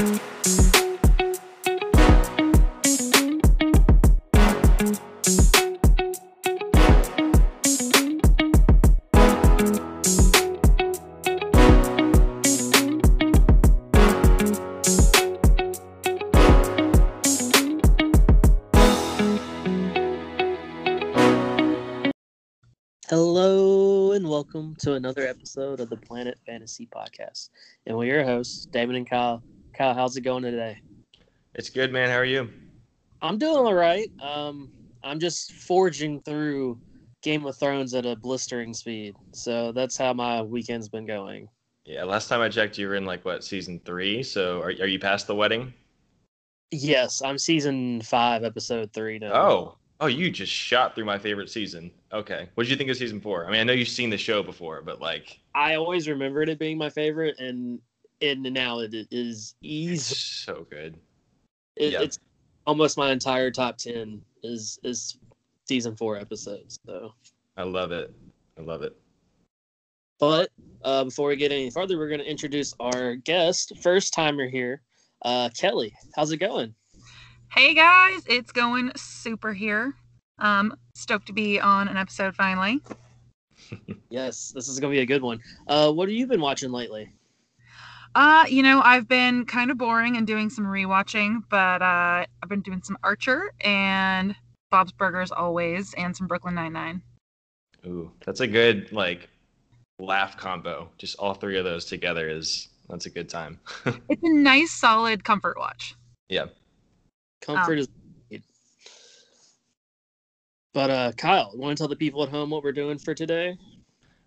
Hello and welcome to another episode of the Planet Fantasy Podcast. And we're your hosts, Damon and Kyle. Kyle, how's it going today? It's good, man. How are you? I'm doing all right. Um, I'm just forging through Game of Thrones at a blistering speed. So that's how my weekend's been going. Yeah, last time I checked, you were in like what season three. So are, are you past the wedding? Yes, I'm season five, episode three now. Oh, oh, you just shot through my favorite season. Okay, what did you think of season four? I mean, I know you've seen the show before, but like, I always remembered it being my favorite, and and now it is it's easy. so good. It, Yeah. It's almost my entire top ten is is season four episodes. So, I love it. I love it. but uh, before we get any further, we're going to introduce our guest, first timer here, uh, Kelly. How's it going? Hey guys, it's going super here. Um, stoked to be on an episode finally. Yes, this is going to be a good one. Uh, what have you been watching lately? Uh, you know, I've been kind of boring and doing some rewatching, but uh, I've been doing some Archer and Bob's Burgers always, and some Brooklyn Nine Nine. Ooh, that's a good like laugh combo. Just all three of those together is that's a good time. It's a nice, solid comfort watch. yeah. Comfort is. But uh, Kyle, want to tell the people at home what we're doing for today?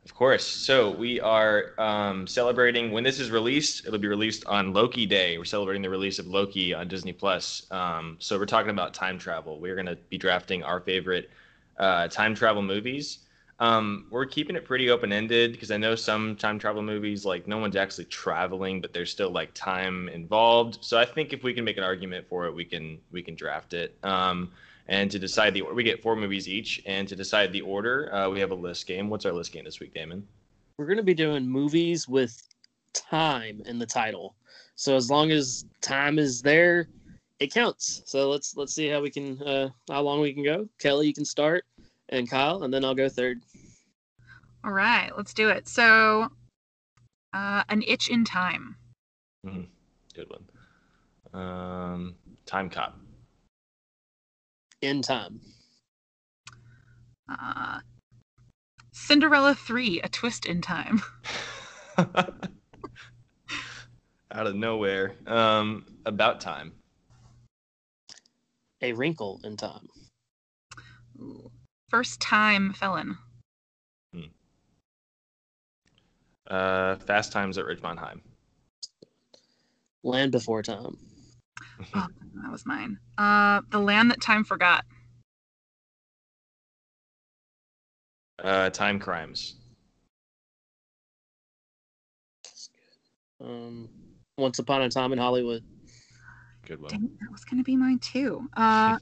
Of course. So we are um, celebrating when this is released. It'll be released on Loki Day. We're celebrating the release of Loki on Disney Plus. Um, so we're talking about time travel. We're going to be drafting our favorite uh, time travel movies. Um, we're keeping it pretty open ended because I know some time travel movies like no one's actually traveling, but there's still like time involved. So I think if we can make an argument for it, we can we can draft it. Um, and to decide the order, we get four movies each, and to decide the order, uh, we have a list game. What's our list game this week, Damon? We're going to be doing movies with time in the title. So as long as time is there, it counts. So let's let's see how we can uh, how long we can go. Kelly, you can start, and Kyle, and then I'll go third. All right, let's do it. So, uh, an itch in time. Mm, Good one. Um, Time Cop. In time. Uh, Cinderella 3, A Twist in Time. Out of nowhere. Um, About Time. A wrinkle in time. Ooh. First Time Felon. Uh, Fast Times at Ridgemont High. Land before time. Oh, that was mine. Uh, The Land That Time Forgot. Uh, Time Crimes. Um, Once upon a time in Hollywood. Good one. Dang, that was gonna be mine too. Uh,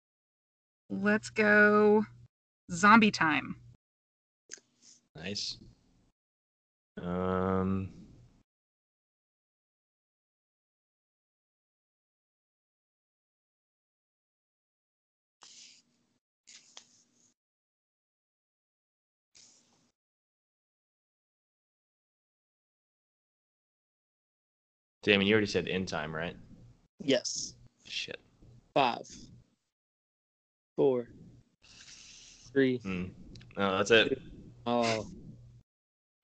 let's go. Zombie Time. Nice. Um, Damon, you already said end time, right? Yes. Shit. Five. Four. Three. Hmm. No, that's it. Oh.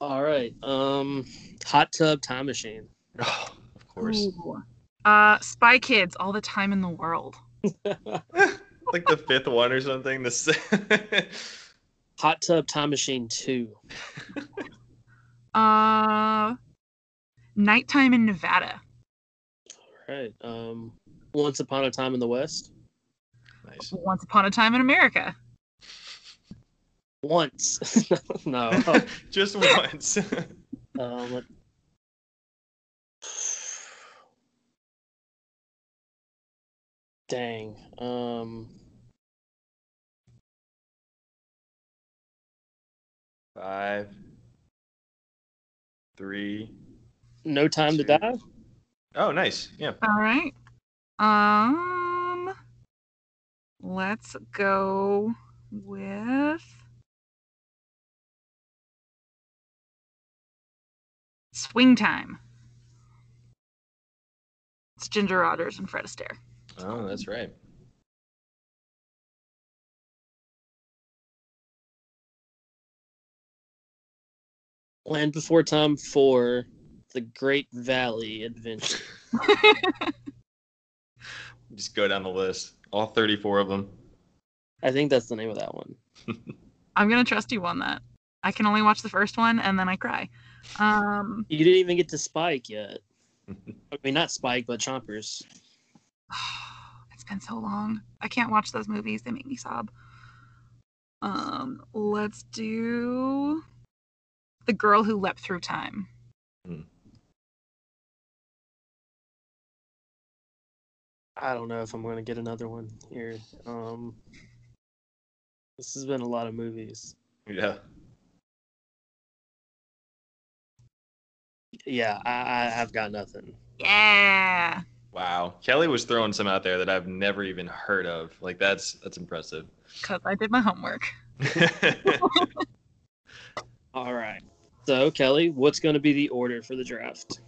All right. Um, hot tub time machine. Oh, of course. Ooh. Uh, Spy Kids. All the time in the world. like the fifth one or something. This. hot tub time machine two. Uh, Nighttime in Nevada. All right. Um, once upon a time in the West. nice. Once Upon a Time in America. Once. no. Just once. Um, let- dang. Um, Five, three. No time to die. Oh, nice. Yeah. All right. Um, let's go with Swing Time. It's Ginger Rogers and Fred Astaire. Oh, that's right. Land Before Time 4, The Great Valley Adventure. Just go down the list. All 34 of them. I think that's the name of that one. I'm gonna trust you on that. I can only watch the first one and then I cry. Um, You didn't even get to Spike yet. I mean, not Spike, but Chompers. it's been so long. I can't watch those movies. They make me sob. Um, let's do The Girl Who Leapt Through Time. I don't know if I'm going to get another one here. Um, this has been a lot of movies. Yeah. Yeah, I, I, I've got nothing. Yeah. Wow. Kelly was throwing some out there that I've never even heard of. Like that's that's impressive. Because I did my homework. All right. So, Kelly, what's going to be the order for the draft?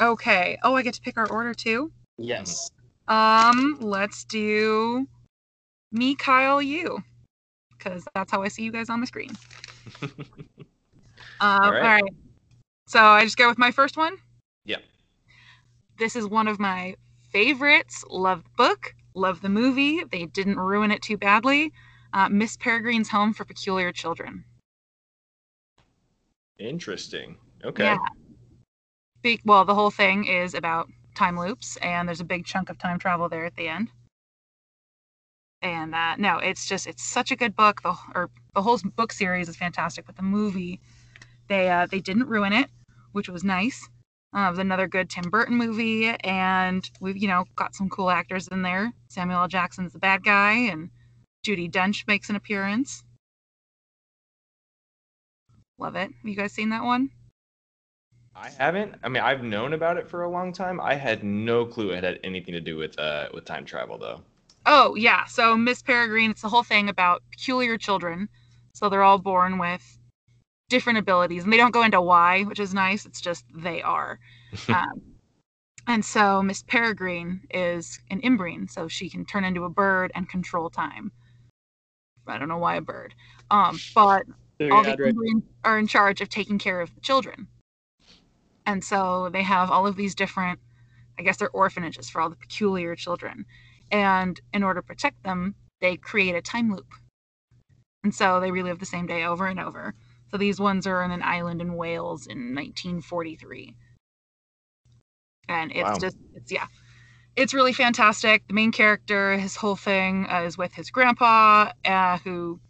Okay. Oh, I get to pick our order too? Yes. Um, let's do me, Kyle, you. Because that's how I see you guys on the screen. Um, all right. right. So I just go with my first one. Yeah. This is one of my favorites. Love the book, love the movie. They didn't ruin it too badly. Uh, Miss Peregrine's Home for Peculiar Children. Interesting. Okay. Yeah. Big, well, the whole thing is about time loops, and there's a big chunk of time travel there at the end. And uh, no, it's just it's such a good book. The or the whole book series is fantastic, but the movie, they uh, they didn't ruin it, which was nice. Uh, was another good Tim Burton movie, and we've you know got some cool actors in there. Samuel L. Jackson's the bad guy, and Judi Dench makes an appearance. Love it. Have you guys seen that one? I haven't. I mean, I've known about it for a long time. I had no clue it had anything to do with uh with time travel though. Oh, yeah. So Miss Peregrine, it's the whole thing about peculiar children. So they're all born with different abilities, and they don't go into why, which is nice. It's just they are. um, and so Miss Peregrine is an ymbryne, so she can turn into a bird and control time. I don't know why a bird. Um, but Very all the odd, right? ymbrynes are in charge of taking care of the children. And so they have all of these different, I guess they're orphanages for all the peculiar children. And in order to protect them, they create a time loop. And so they relive the same day over and over. So these ones are in an island in Wales in 1943. And it's Wow. just, it's, yeah, it's really fantastic. The main character, his whole thing uh, is with his grandpa, uh, who,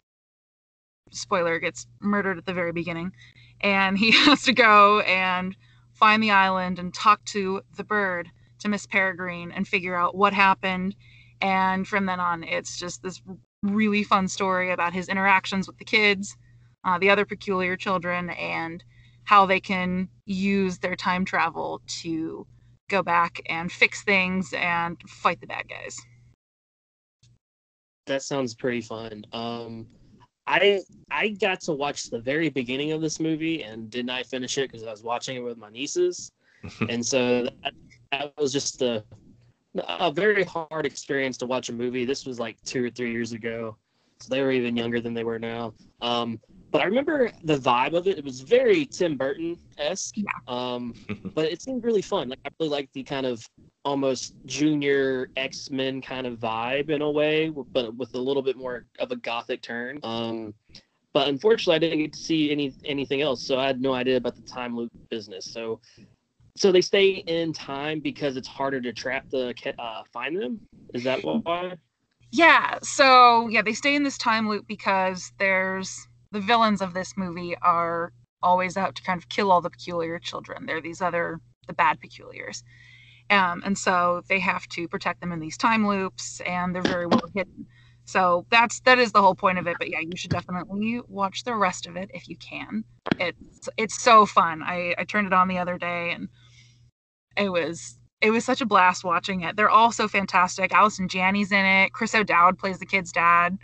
spoiler, gets murdered at the very beginning. And he has to go and find the island and talk to the bird, to Miss Peregrine, and figure out what happened. And from then on, it's just this really fun story about his interactions with the kids, uh, the other peculiar children, and how they can use their time travel to go back and fix things and fight the bad guys. That sounds pretty fun. Um, I I got to watch the very beginning of this movie and did not I finish it because I was watching it with my nieces, and so that, that was just a a very hard experience to watch a movie. This was like two or three years ago, so they were even younger than they were now. Um, but I remember the vibe of it. It was very Tim Burton esque. Um, but it seemed really fun. Like I really liked the kind of almost junior X Men kind of vibe in a way, but with a little bit more of a gothic turn. Um, but unfortunately, I didn't get to see any anything else, so I had no idea about the time loop business. So, so they stay in time because it's harder to trap the uh, find them. Is that why? Yeah, so yeah, they stay in this time loop because there's the villains of this movie are always out to kind of kill all the peculiar children. They're these other the bad peculiars. Um, and so they have to protect them in these time loops and they're very well hidden. So that's that is the whole point of it. But yeah, you should definitely watch the rest of it if you can. It's it's so fun. I, I turned it on the other day and it was it was such a blast watching it. They're all so fantastic. Allison Janney's in it. Chris O'Dowd plays the kid's dad.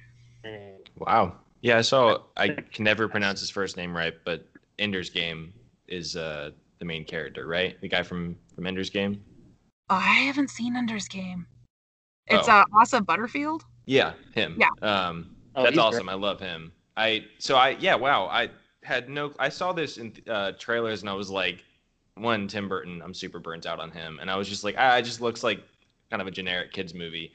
Wow. Yeah, I saw. I can never pronounce his first name right, but Ender's Game is uh, the main character, right? The guy from from Ender's Game. Oh, I haven't seen Ender's Game. It's Oh. uh, Asa Butterfield. Yeah, him. Yeah. Um, Oh, that's he's awesome. I love him. I so I yeah wow I had no I saw this in uh, trailers and I was like one Tim Burton I'm super burnt out on him and I was just like ah it just looks like kind of a generic kids movie.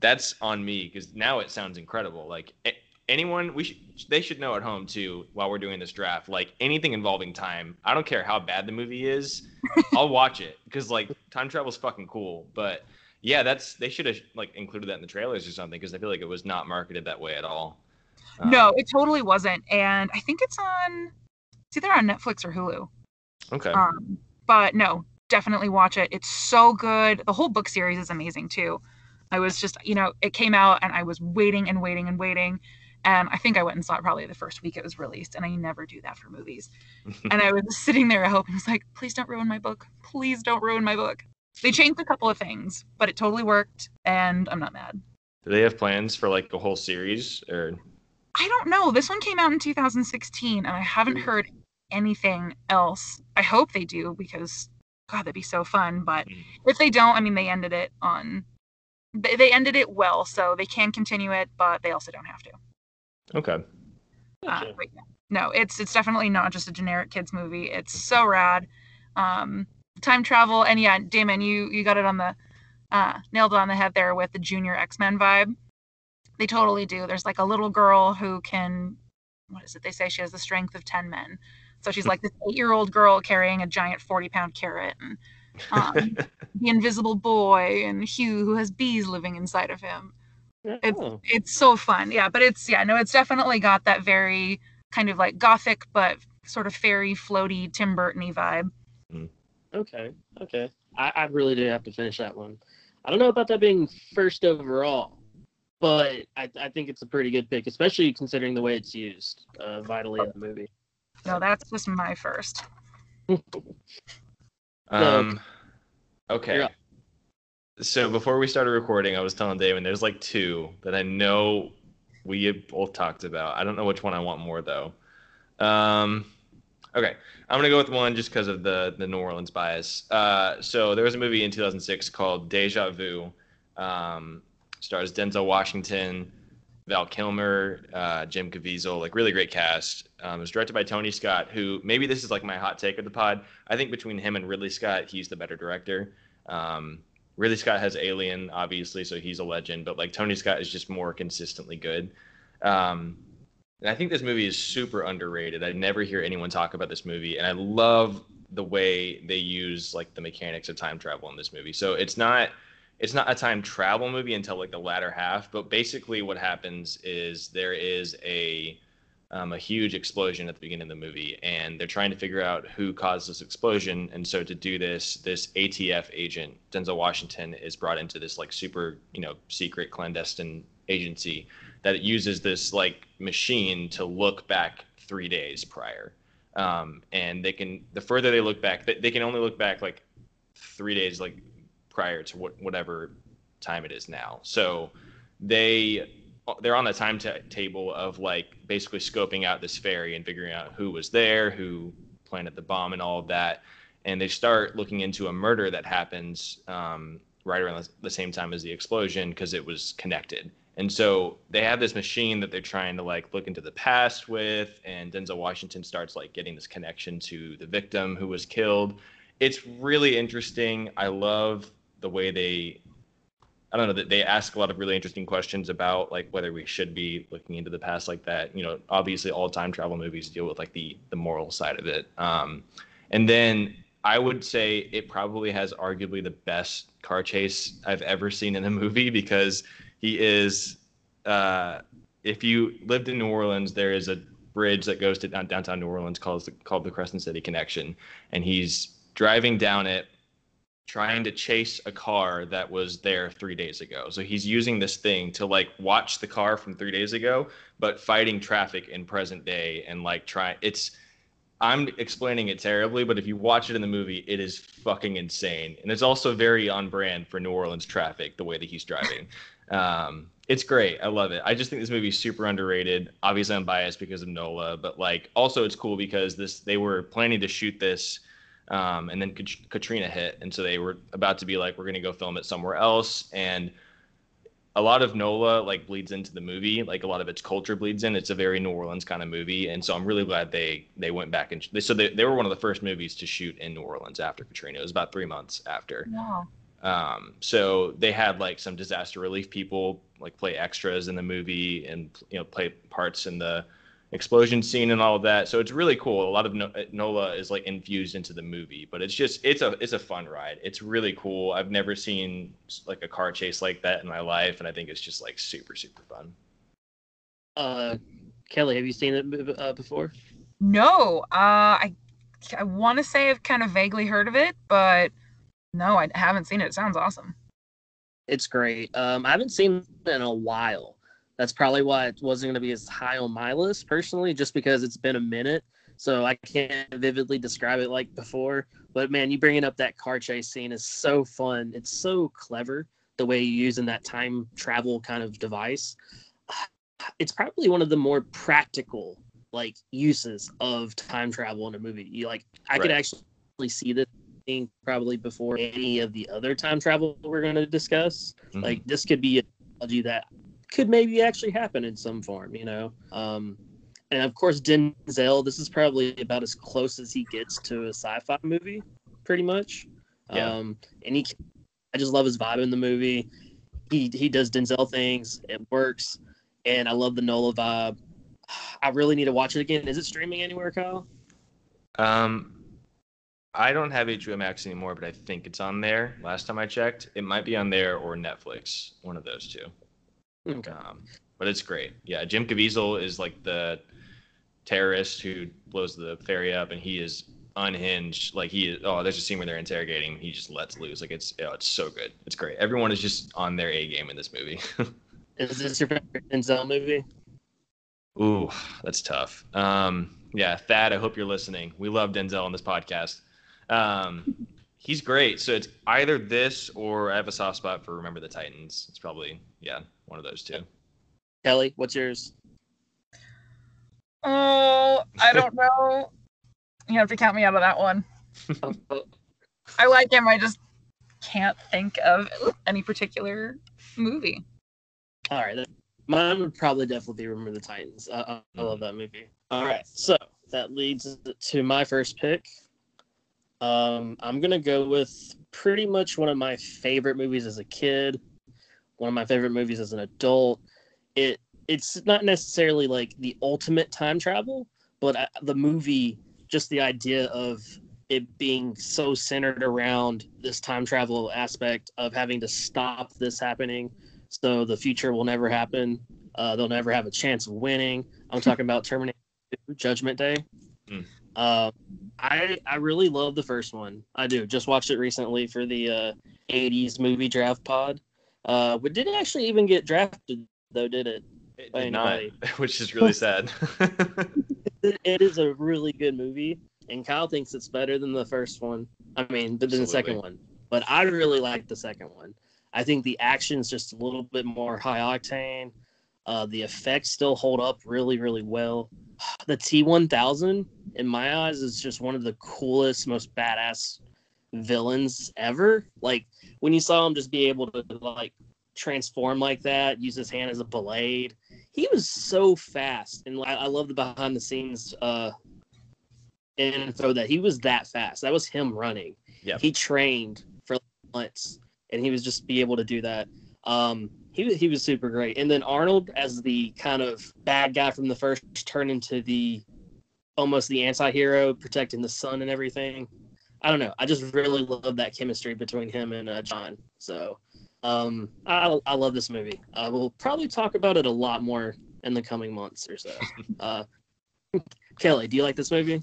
That's on me because now it sounds incredible. Like a- anyone we should they should know at home too while we're doing this draft like anything involving time. I don't care how bad the movie is, I'll watch it because like time travel's fucking cool. But yeah, that's they should have like included that in the trailers or something because I feel like it was not marketed that way at all. Um, no, it totally wasn't. And I think it's on. It's either on Netflix or Hulu. Okay. Um, but no, definitely watch it. It's so good. The whole book series is amazing too. I was just, you know, it came out and I was waiting and waiting and waiting. And I think I went and saw it probably the first week it was released. And I never do that for movies. and I was sitting there hoping, it's like, please don't ruin my book. Please don't ruin my book. They changed a couple of things, but it totally worked. And I'm not mad. Do they have plans for like a whole series or? I don't know. This one came out in 2016, and I haven't heard anything else. I hope they do because, God, that'd be so fun. But Mm. if they don't, I mean, they ended it on. They ended it well, so they can continue it, but they also don't have to. Okay. Uh, Gotcha. but yeah. No, it's it's definitely not just a generic kids movie. It's so rad. Um, time travel, and yeah, Damon, you you got it on the uh, nailed it on the head there with the junior X Men vibe. They totally do. There's like a little girl who can, what is it? They say she has the strength of ten men. So she's like this eight-year-old girl carrying a giant forty-pound carrot, and um, the Invisible Boy, and Hugh who has bees living inside of him Oh, it's so fun yeah but it's yeah no it's definitely got that very kind of like gothic but sort of fairy floaty tim burton vibe okay, okay. I, I really do have to finish that one. I don't know about that being first overall, but I, I think it's a pretty good pick, especially considering the way it's used uh, vitally in the movie. no that's just my first Um. Okay. So before we started recording, I was telling Damon there's like two that I know we both talked about. I don't know which one I want more though. Um. Okay, I'm gonna go with one just because of the the New Orleans bias. Uh, so there was a movie in 2006 called Deja Vu. Um, stars Denzel Washington, Val Kilmer, uh, Jim Caviezel, like really great cast. Um, it was directed by Tony Scott, who maybe this is like my hot take of the pod. I think between him and Ridley Scott, he's the better director. Um, Ridley Scott has Alien, obviously, so he's a legend, but like Tony Scott is just more consistently good. Um, and I think this movie is super underrated. I never hear anyone talk about this movie, and I love the way they use like the mechanics of time travel in this movie. So it's not it's not a time travel movie until like the latter half, but basically what happens is there is a um, a huge explosion at the beginning of the movie, and they're trying to figure out who caused this explosion. And so to do this, this ATF agent Denzel Washington is brought into this like super you know secret clandestine agency that uses this like machine to look back three days prior. Um, and they can the further they look back, they, can only look back like three days like prior to what whatever time it is now. So they they're on the timetable of like basically scoping out this ferry and figuring out who was there, who planted the bomb, and all of that. And they start looking into a murder that happens um, right around the same time as the explosion because it was connected. And so they have this machine that they're trying to like look into the past with, and Denzel Washington starts like getting this connection to the victim who was killed. It's really interesting. I love the way they I don't know that they ask a lot of really interesting questions about like whether we should be looking into the past like that. You know, obviously all time travel movies deal with like the the moral side of it. Um, and then I would say it probably has arguably the best car chase I've ever seen in a movie because he is. Uh, if you lived in New Orleans, there is a bridge that goes to downtown New Orleans called called the Crescent City Connection, and he's driving down it trying to chase a car that was there three days ago. So he's using this thing to like watch the car from three days ago, but fighting traffic in present day and like try it's I'm explaining it terribly, but if you watch it in the movie, it is fucking insane, and it's also very on brand for New Orleans traffic, the way that he's driving. um, it's great. I love it. I just think this movie is super underrated. Obviously, I'm biased because of Nola, but like also it's cool because this they were planning to shoot this, um, and then Katrina hit, and so they were about to be like, we're gonna go film it somewhere else, and a lot of Nola like bleeds into the movie. Like a lot of its culture bleeds in. It's a very New Orleans kind of movie, and so I'm really glad they they went back and they, so they they were one of the first movies to shoot in New Orleans after Katrina. It was about three months after. Wow. Um, so they had like some disaster relief people like play extras in the movie and you know play parts in the explosion scene and all of that. So it's really cool. A lot of Nola is like infused into the movie, but it's just it's a it's a fun ride. It's really cool. I've never seen like a car chase like that in my life, and I think it's just like super super fun. Uh, Kelly, have you seen it uh, before? No. Uh, I I want to say I've kind of vaguely heard of it, but no, I haven't seen it. It sounds awesome. It's great. Um, I haven't seen it in a while. That's probably why it wasn't going to be as high on my list personally, just because it's been a minute. So I can't vividly describe it like before. But man, you bringing up that car chase scene is so fun. It's so clever the way you're using that time travel kind of device. It's probably one of the more practical like uses of time travel in a movie. You like I right. could actually see this thing probably before any of the other time travel we're going to discuss. Mm-hmm. Like this could be a technology that could maybe actually happen in some form, you know. Um, and of course, Denzel. This is probably about as close as he gets to a sci-fi movie, pretty much. Yeah. Um, and he, I just love his vibe in the movie. He he does Denzel things. It works, and I love the Nola vibe. I really need to watch it again. Is it streaming anywhere, Kyle? Um, I don't have HBO Max anymore, but I think it's on there. Last time I checked, it might be on there or Netflix, one of those two. Okay. Um, but it's great. Yeah, Jim Caviezel is like the terrorist who blows the ferry up, and he is unhinged. Like he is. Oh, there's a scene where they're interrogating. Him. He just lets loose. Like it's. Oh, it's so good. It's great. Everyone is just on their A game in this movie. is this your favorite Denzel movie? Ooh, that's tough. Um, yeah, Thad. I hope you're listening. We love Denzel on this podcast. Um, he's great. So it's either this or I have a soft spot for Remember the Titans. It's probably yeah one of those two. Kelly, what's yours? Oh, I don't know. you have to count me out of that one. I like him. I just can't think of any particular movie. All right. Mine would probably definitely be Remember the Titans. I, I love that movie. All right. So that leads to my first pick. Um, I'm going to go with pretty much one of my favorite movies as a kid one of my favorite movies as an adult. It it's not necessarily like the ultimate time travel, but I, the movie, just the idea of it being so centered around this time travel aspect of having to stop this happening, so the future will never happen. Uh, they'll never have a chance of winning. I'm talking about Terminator 2, Judgment Day. Mm. Uh, I I really love the first one. I do. Just watched it recently for the uh, 80s movie draft pod. Uh, but didn't actually even get drafted though, did it? It did not, which is really sad. it is a really good movie, and Kyle thinks it's better than the first one. I mean, but than the second one. But I really like the second one. I think the action's just a little bit more high octane. Uh, the effects still hold up really, really well. The T1000, in my eyes, is just one of the coolest, most badass villains ever. Like when you saw him just be able to like transform like that, use his hand as a blade, he was so fast. And I, I love the behind the scenes uh info that he was that fast. That was him running. Yeah. He trained for months and he was just be able to do that. Um he he was super great. And then Arnold as the kind of bad guy from the first turn into the almost the anti-hero protecting the sun and everything. I don't know. I just really love that chemistry between him and uh, John. So um, I, I love this movie. I will probably talk about it a lot more in the coming months or so. Uh, Kelly, do you like this movie?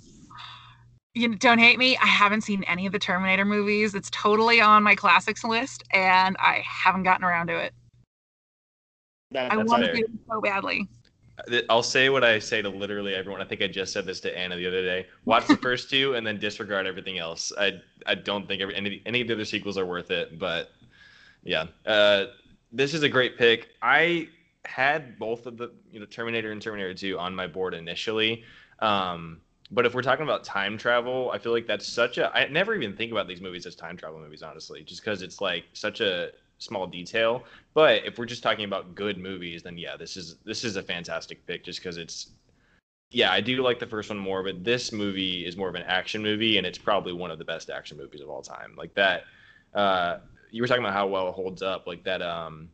You don't hate me. I haven't seen any of the Terminator movies. It's totally on my classics list, and I haven't gotten around to it. That, I want to do it so badly. I'll say what I say to literally everyone. I think I just said this to Anna the other day. Watch the first two and then disregard everything else. I I don't think every, any any of the other sequels are worth it. But yeah, uh, this is a great pick. I had both of the you know Terminator and Terminator 2 on my board initially. Um, but if we're talking about time travel, I feel like that's such a I never even think about these movies as time travel movies, honestly, just because it's like such a small detail. But if we're just talking about good movies, then yeah, this is this is a fantastic pick just because it's yeah, I do like the first one more, but this movie is more of an action movie, and it's probably one of the best action movies of all time. Like that, uh, you were talking about how well it holds up. Like that, um,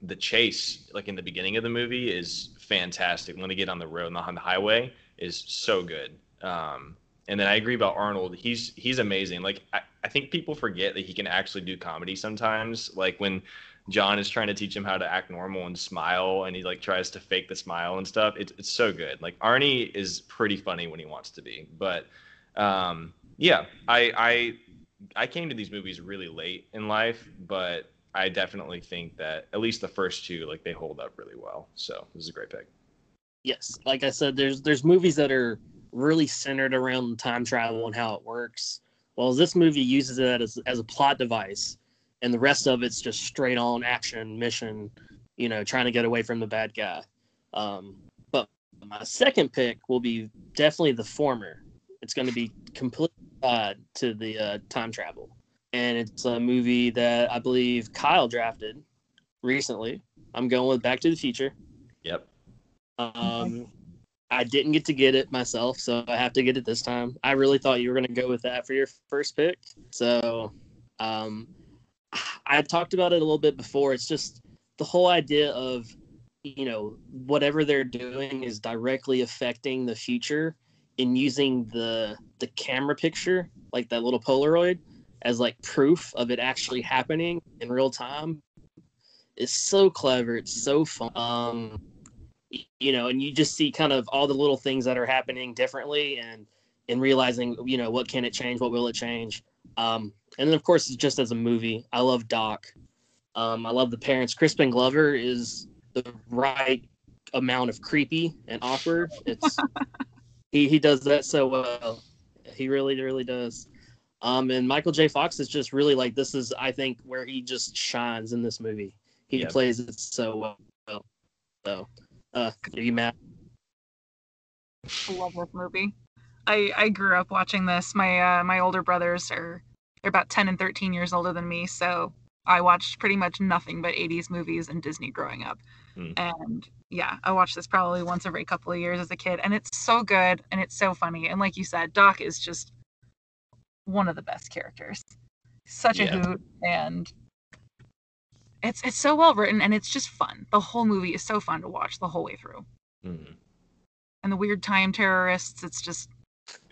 the chase, like in the beginning of the movie, is fantastic. When they get on the road on the highway, is so good. Um, and then I agree about Arnold. He's he's amazing. Like I, I think people forget that he can actually do comedy sometimes. Like when John is trying to teach him how to act normal and smile, and he like tries to fake the smile and stuff. It's it's so good. Like Arnie is pretty funny when he wants to be. But um, yeah, I I I came to these movies really late in life, but I definitely think that at least the first two like they hold up really well. So this is a great pick. Yes, like I said, there's there's movies that are really centered around time travel and how it works. Well, this movie uses it as, as a plot device, and the rest of it's just straight on action mission, you know, trying to get away from the bad guy. Um, but my second pick will be definitely the former. It's going to be completely tied to the uh, time travel, and it's a movie that I believe Kyle drafted recently. I'm going with Back to the Future. Yep. Um, I didn't get to get it myself, so I have to get it this time. I really thought you were going to go with that for your first pick. So um, I talked about it a little bit before. It's just the whole idea of, you know, whatever they're doing is directly affecting the future in using the the camera picture, like that little Polaroid, as like proof of it actually happening in real time. It's so clever. It's so fun. Um, you know, and you just see kind of all the little things that are happening differently and and realizing, you know, what can it change, what will it change. Um, and then of course, it's just as a movie, I love Doc. Um, I love the parents. Crispin Glover is the right amount of creepy and awkward. It's he he does that so well. He really really does. Um, and Michael J. Fox is just really like this is I think where he just shines in this movie. He yeah. plays it so well. So uh, are you mad? I love this movie. I I grew up watching this. My uh, my older brothers are they're about ten and thirteen years older than me, so I watched pretty much nothing but '80s movies and Disney growing up. Mm. And yeah, I watched this probably once every couple of years as a kid, and it's so good and it's so funny. And like you said, Doc is just one of the best characters. Such yeah. a hoot, and it's it's so well written and it's just fun. The whole movie is so fun to watch the whole way through. Mm-hmm. And the weird time terrorists, it's just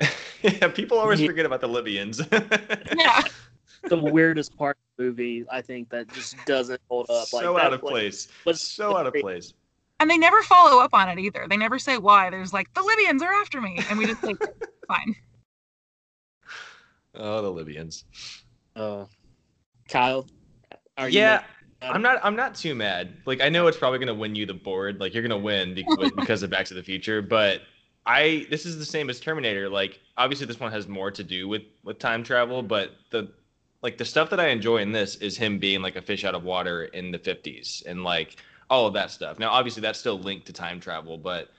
yeah. People always yeah. forget about the Libyans. yeah. The weirdest part of the movie, I think, that just doesn't hold up. So like, out of place. But so out of place. And they never follow up on it either. They never say why. There's like the Libyans are after me, and we just think fine. Oh, the Libyans. Uh, Kyle, are yeah. I'm not. I'm not too mad. Like I know it's probably gonna win you the board. Like you're gonna win because of Back to the Future. But I this is the same as Terminator. Like obviously this one has more to do with with time travel, but the like the stuff that I enjoy in this is him being like a fish out of water in the 50s and like all of that stuff. Now obviously that's still linked to time travel, but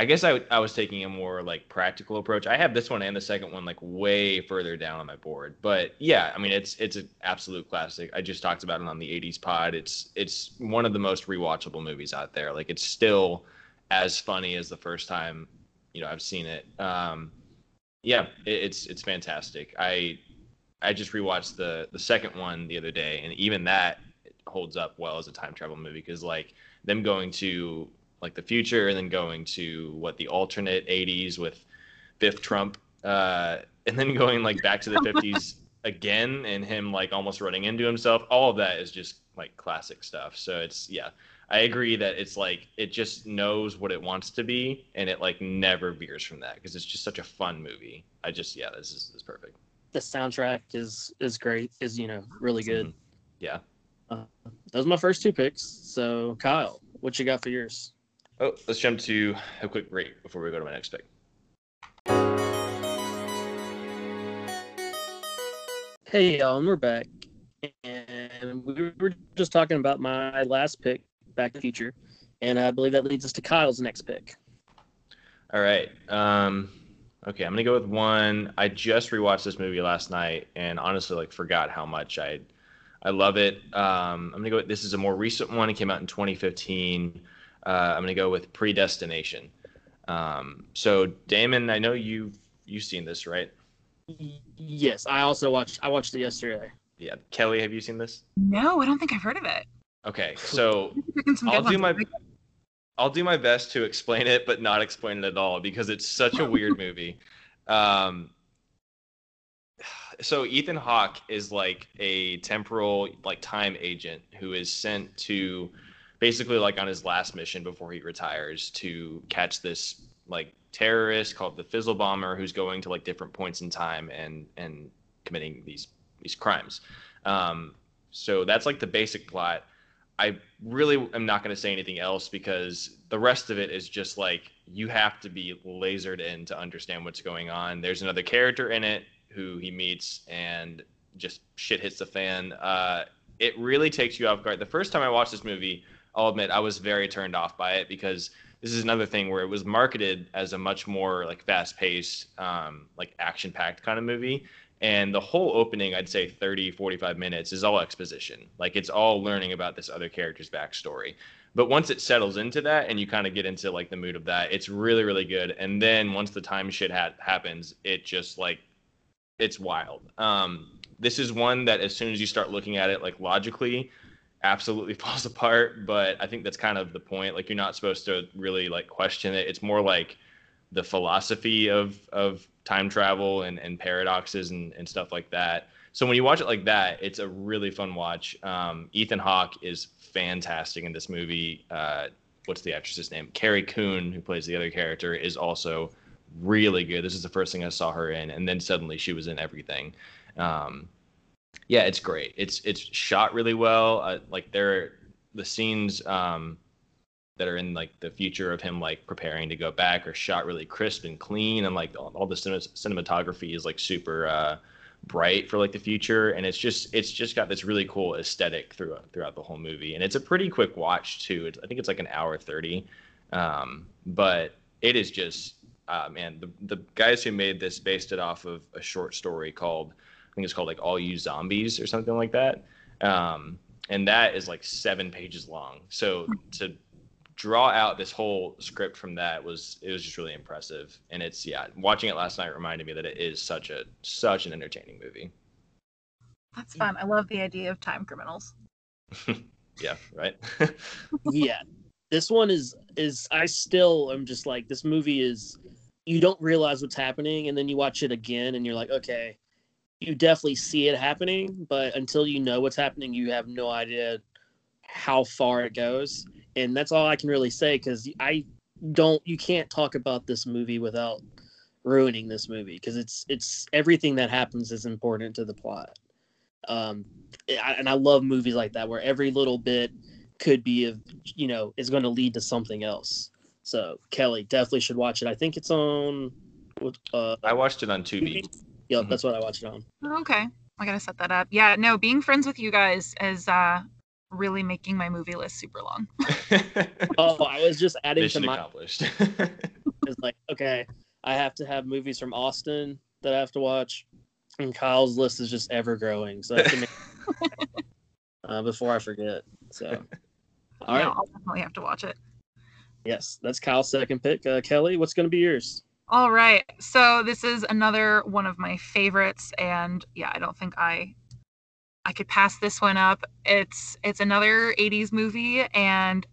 I guess I, I was taking a more like practical approach. I have this one and the second one like way further down on my board. But yeah, I mean it's it's an absolute classic. I just talked about it on the 80s pod. It's it's one of the most rewatchable movies out there. Like it's still as funny as the first time, you know, I've seen it. Um yeah, it, it's it's fantastic. I I just rewatched the the second one the other day and even that holds up well as a time travel movie because like them going to like the future and then going to what the alternate 80s with Biff Trump uh, and then going like back to the 50s again and him like almost running into himself. All of that is just like classic stuff. So it's yeah i agree that it's like it just knows what it wants to be and it like never veers from that because it's just such a fun movie. I just yeah this is, this is perfect. The soundtrack is is great is you know really good. Mm-hmm. yeah. Uh, those are my first two picks. So kyle what you got for yours Oh, let's jump to a quick break before we go to my next pick. Hey y'all, and we're back. And we were just talking about my last pick, Back to the Future, and I believe that leads us to Kyle's next pick. All right. Um, okay, I'm gonna go with one. I just rewatched this movie last night, and honestly, like, forgot how much I, I love it. Um, I'm gonna go. With, this is a more recent one. It came out in 2015. Uh, I'm gonna go with Predestination. Um, so Damon, I know you've you've seen this, right? Yes, I also watched. I watched it yesterday. Yeah, Kelly, have you seen this? No, I don't think I've heard of it. Okay, so I'll do my I'll do my best to explain it, but not explain it at all because it's such a weird movie. Um, so Ethan Hawke is like a temporal, like time agent who is sent to basically like on his last mission before he retires to catch this like terrorist called the Fizzle Bomber who's going to like different points in time and and committing these these crimes. Um, so that's like the basic plot. I really am not going to say anything else because the rest of it is just like you have to be lasered in to understand what's going on. There's another character in it who he meets and just shit hits the fan. Uh, it really takes you off guard. The first time I watched this movie, I'll admit I was very turned off by it because this is another thing where it was marketed as a much more like fast-paced, um, like action-packed kind of movie. And the whole opening i'd say 30 45 minutes is all exposition. Like it's all learning about this other character's backstory. But once it settles into that and you kind of get into like the mood of that it's really really good. And then once the time shit ha- happens it just like it's wild. Um this is one that as soon as you start looking at it like logically absolutely falls apart but i think that's kind of the point like you're not supposed to really like question it it's more like the philosophy of of time travel and, and paradoxes and, and stuff like that. So when you watch it like that, it's a really fun watch. Um, Ethan Hawke is fantastic in this movie. Uh, what's the actress's name? Carrie Coon, who plays the other character, is also really good. This is the first thing I saw her in, and then suddenly she was in everything. Um, yeah, it's great. It's it's shot really well. Uh, like there, the scenes. Um, that are in like the future of him like preparing to go back are shot really crisp and clean and like all, all the cin- cinematography is like super uh, bright for like the future and it's just it's just got this really cool aesthetic throughout throughout the whole movie and it's a pretty quick watch too it's, i think it's like an hour 30 um, but it is just uh, man the, the guys who made this based it off of a short story called i think it's called like all you zombies or something like that um, and that is like seven pages long so to draw out this whole script from that was it was just really impressive and it's yeah watching it last night reminded me that it is such a such an entertaining movie That's fun. I love the idea of time criminals. yeah right yeah, this one is is I still am just like this movie is. You don't realize what's happening, and then you watch it again, and you're like, okay, you definitely see it happening, but until you know what's happening, you have no idea how far it goes. And that's all I can really say because I don't. You can't talk about this movie without ruining this movie because it's it's everything that happens is important to the plot. Um, and I love movies like that where every little bit could be of you know is going to lead to something else. So Kelly definitely should watch it. I think it's on. Uh, i watched it on tubi Yep, Mhm. that's what I watched it on. Okay. I gotta set that up. Yeah, no, being friends with you guys is uh really making my movie list super long. Oh, I was just adding to mission my accomplished is like, okay, I have to have movies from Austin that I have to watch, and Kyle's list is just ever growing. So I have to make uh, before I forget. So, all yeah, right, I'll definitely have to watch it. yes, that's Kyle's second pick. Uh, Kelly, what's going to be yours? All right. So this is another one of my favorites and yeah, I don't think I I could pass this one up. It's it's another 80s movie and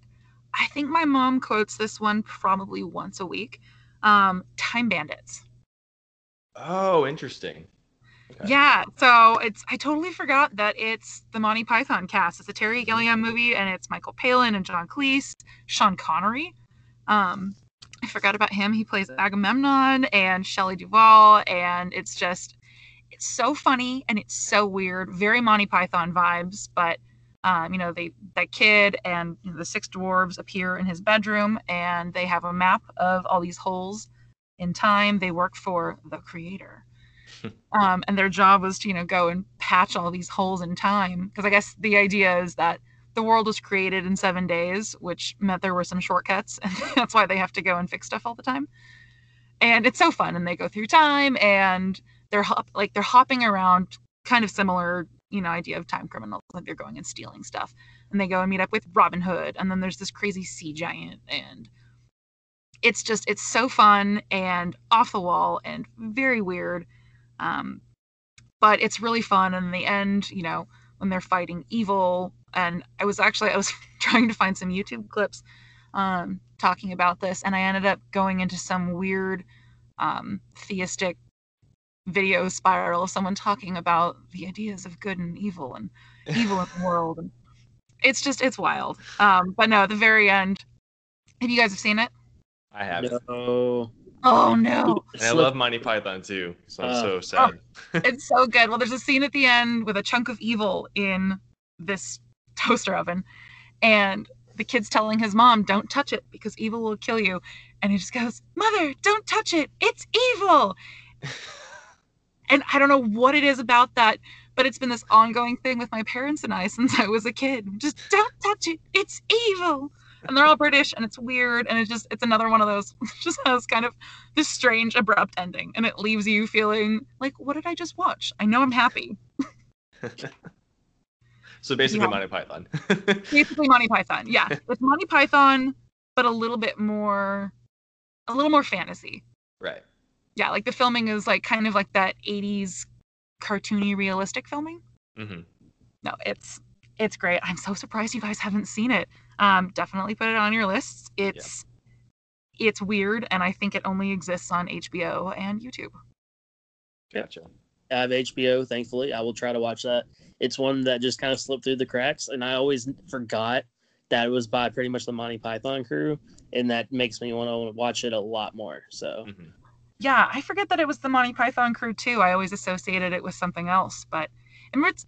I think my mom quotes this one probably once a week. Um Time Bandits. oh interesting Okay. Yeah, so it's I totally forgot that it's the Monty Python cast. It's a Terry Gilliam movie and it's Michael Palin and John Cleese, Sean Connery. Um I forgot about him. He plays Agamemnon and Shelley Duvall and it's just it's so funny and it's so weird. Very Monty Python vibes, but Um, you know, they that kid and you know, the six dwarves appear in his bedroom, and they have a map of all these holes in time. They work for the creator, um, and their job was to you know go and patch all these holes in time. Because I guess the idea is that the world was created in seven days, which meant there were some shortcuts, and that's why they have to go and fix stuff all the time. And it's so fun, and they go through time, and they're hop- like they're hopping around, kind of similar, you know, idea of time criminals, like they're going and stealing stuff, and they go and meet up with Robin Hood, and then there's this crazy sea giant, and it's just it's so fun and off the wall and very weird, um, but it's really fun. And in the end, you know, when they're fighting evil, and I was actually I was trying to find some YouTube clips um, talking about this, and I ended up going into some weird um, theistic video spiral of someone talking about the ideas of good and evil and evil in the world, and it's just it's wild. Um, but no, at the very end, have you guys have seen it? I have. No. Oh no, And I love Monty Python too, so I'm Uh, so sad. it's so good. Well, there's a scene at the end with a chunk of evil in this toaster oven, and the kid's telling his mom, "Don't touch it because evil will kill you," and he just goes, "Mother, don't touch it. It's evil." and I don't know what it is about that, but it's been this ongoing thing with my parents and I since I was a kid. Just don't touch it. It's evil. And they're all British and it's weird and it's just it's another one of those just has kind of this strange abrupt ending and it leaves you feeling like what did I just watch? I know I'm happy. so basically, Yeah. Monty Python. Basically Monty Python. Yeah. It's Monty Python but a little bit more a little more fantasy. right. Yeah, like the filming is like kind of like that 80s cartoony realistic filming. hmm no it's it's great i'm so surprised you guys haven't seen it um definitely put it on your lists it's it's weird and i think it only exists on hbo and youtube Gotcha. I have HBO, thankfully. I will try to watch that. It's one that just kind of slipped through the cracks, and I always forgot that it was by pretty much the Monty Python crew, and that makes me want to watch it a lot more. So, hmm yeah i forget that it was the monty python crew too i always associated it with something else but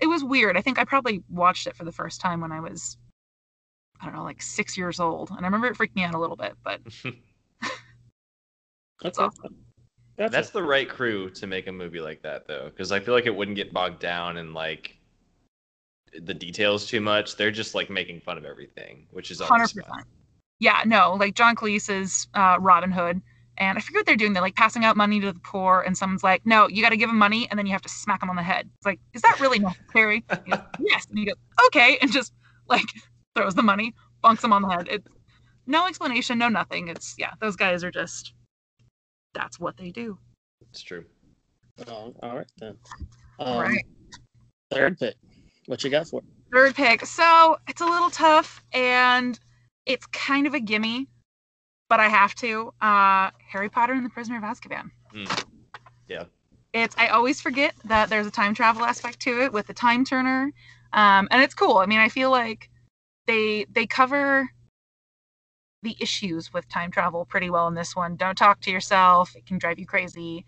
it was weird i think i probably watched it for the first time when i was i don't know like six years old and i remember it freaking me out a little bit but okay. awesome. Gotcha. That's the right crew to make a movie like that, though, because I feel like it wouldn't get bogged down in like the details too much. They're just like making fun of everything, which is always 100% fun. yeah no like john cleese is uh, robin hood and i forget what they're doing they're like passing out money to the poor and someone's like no you got to give him money and then you have to smack him on the head it's like is that really necessary He goes, yes and he goes okay and just like throws the money bonks him on the head it's no explanation no nothing it's yeah those guys are just that's what they do It's true. Oh, all right then. All Um, right Third pick. What you got for? it? third pick so it's a little tough and it's kind of a gimme but i have to uh harry potter and the prisoner of azkaban Mm. Yeah. it's i always forget that there's a time travel aspect to it with the time turner um and it's cool i mean i feel like they they cover the issues with time travel pretty well in this one don't talk to yourself it can drive you crazy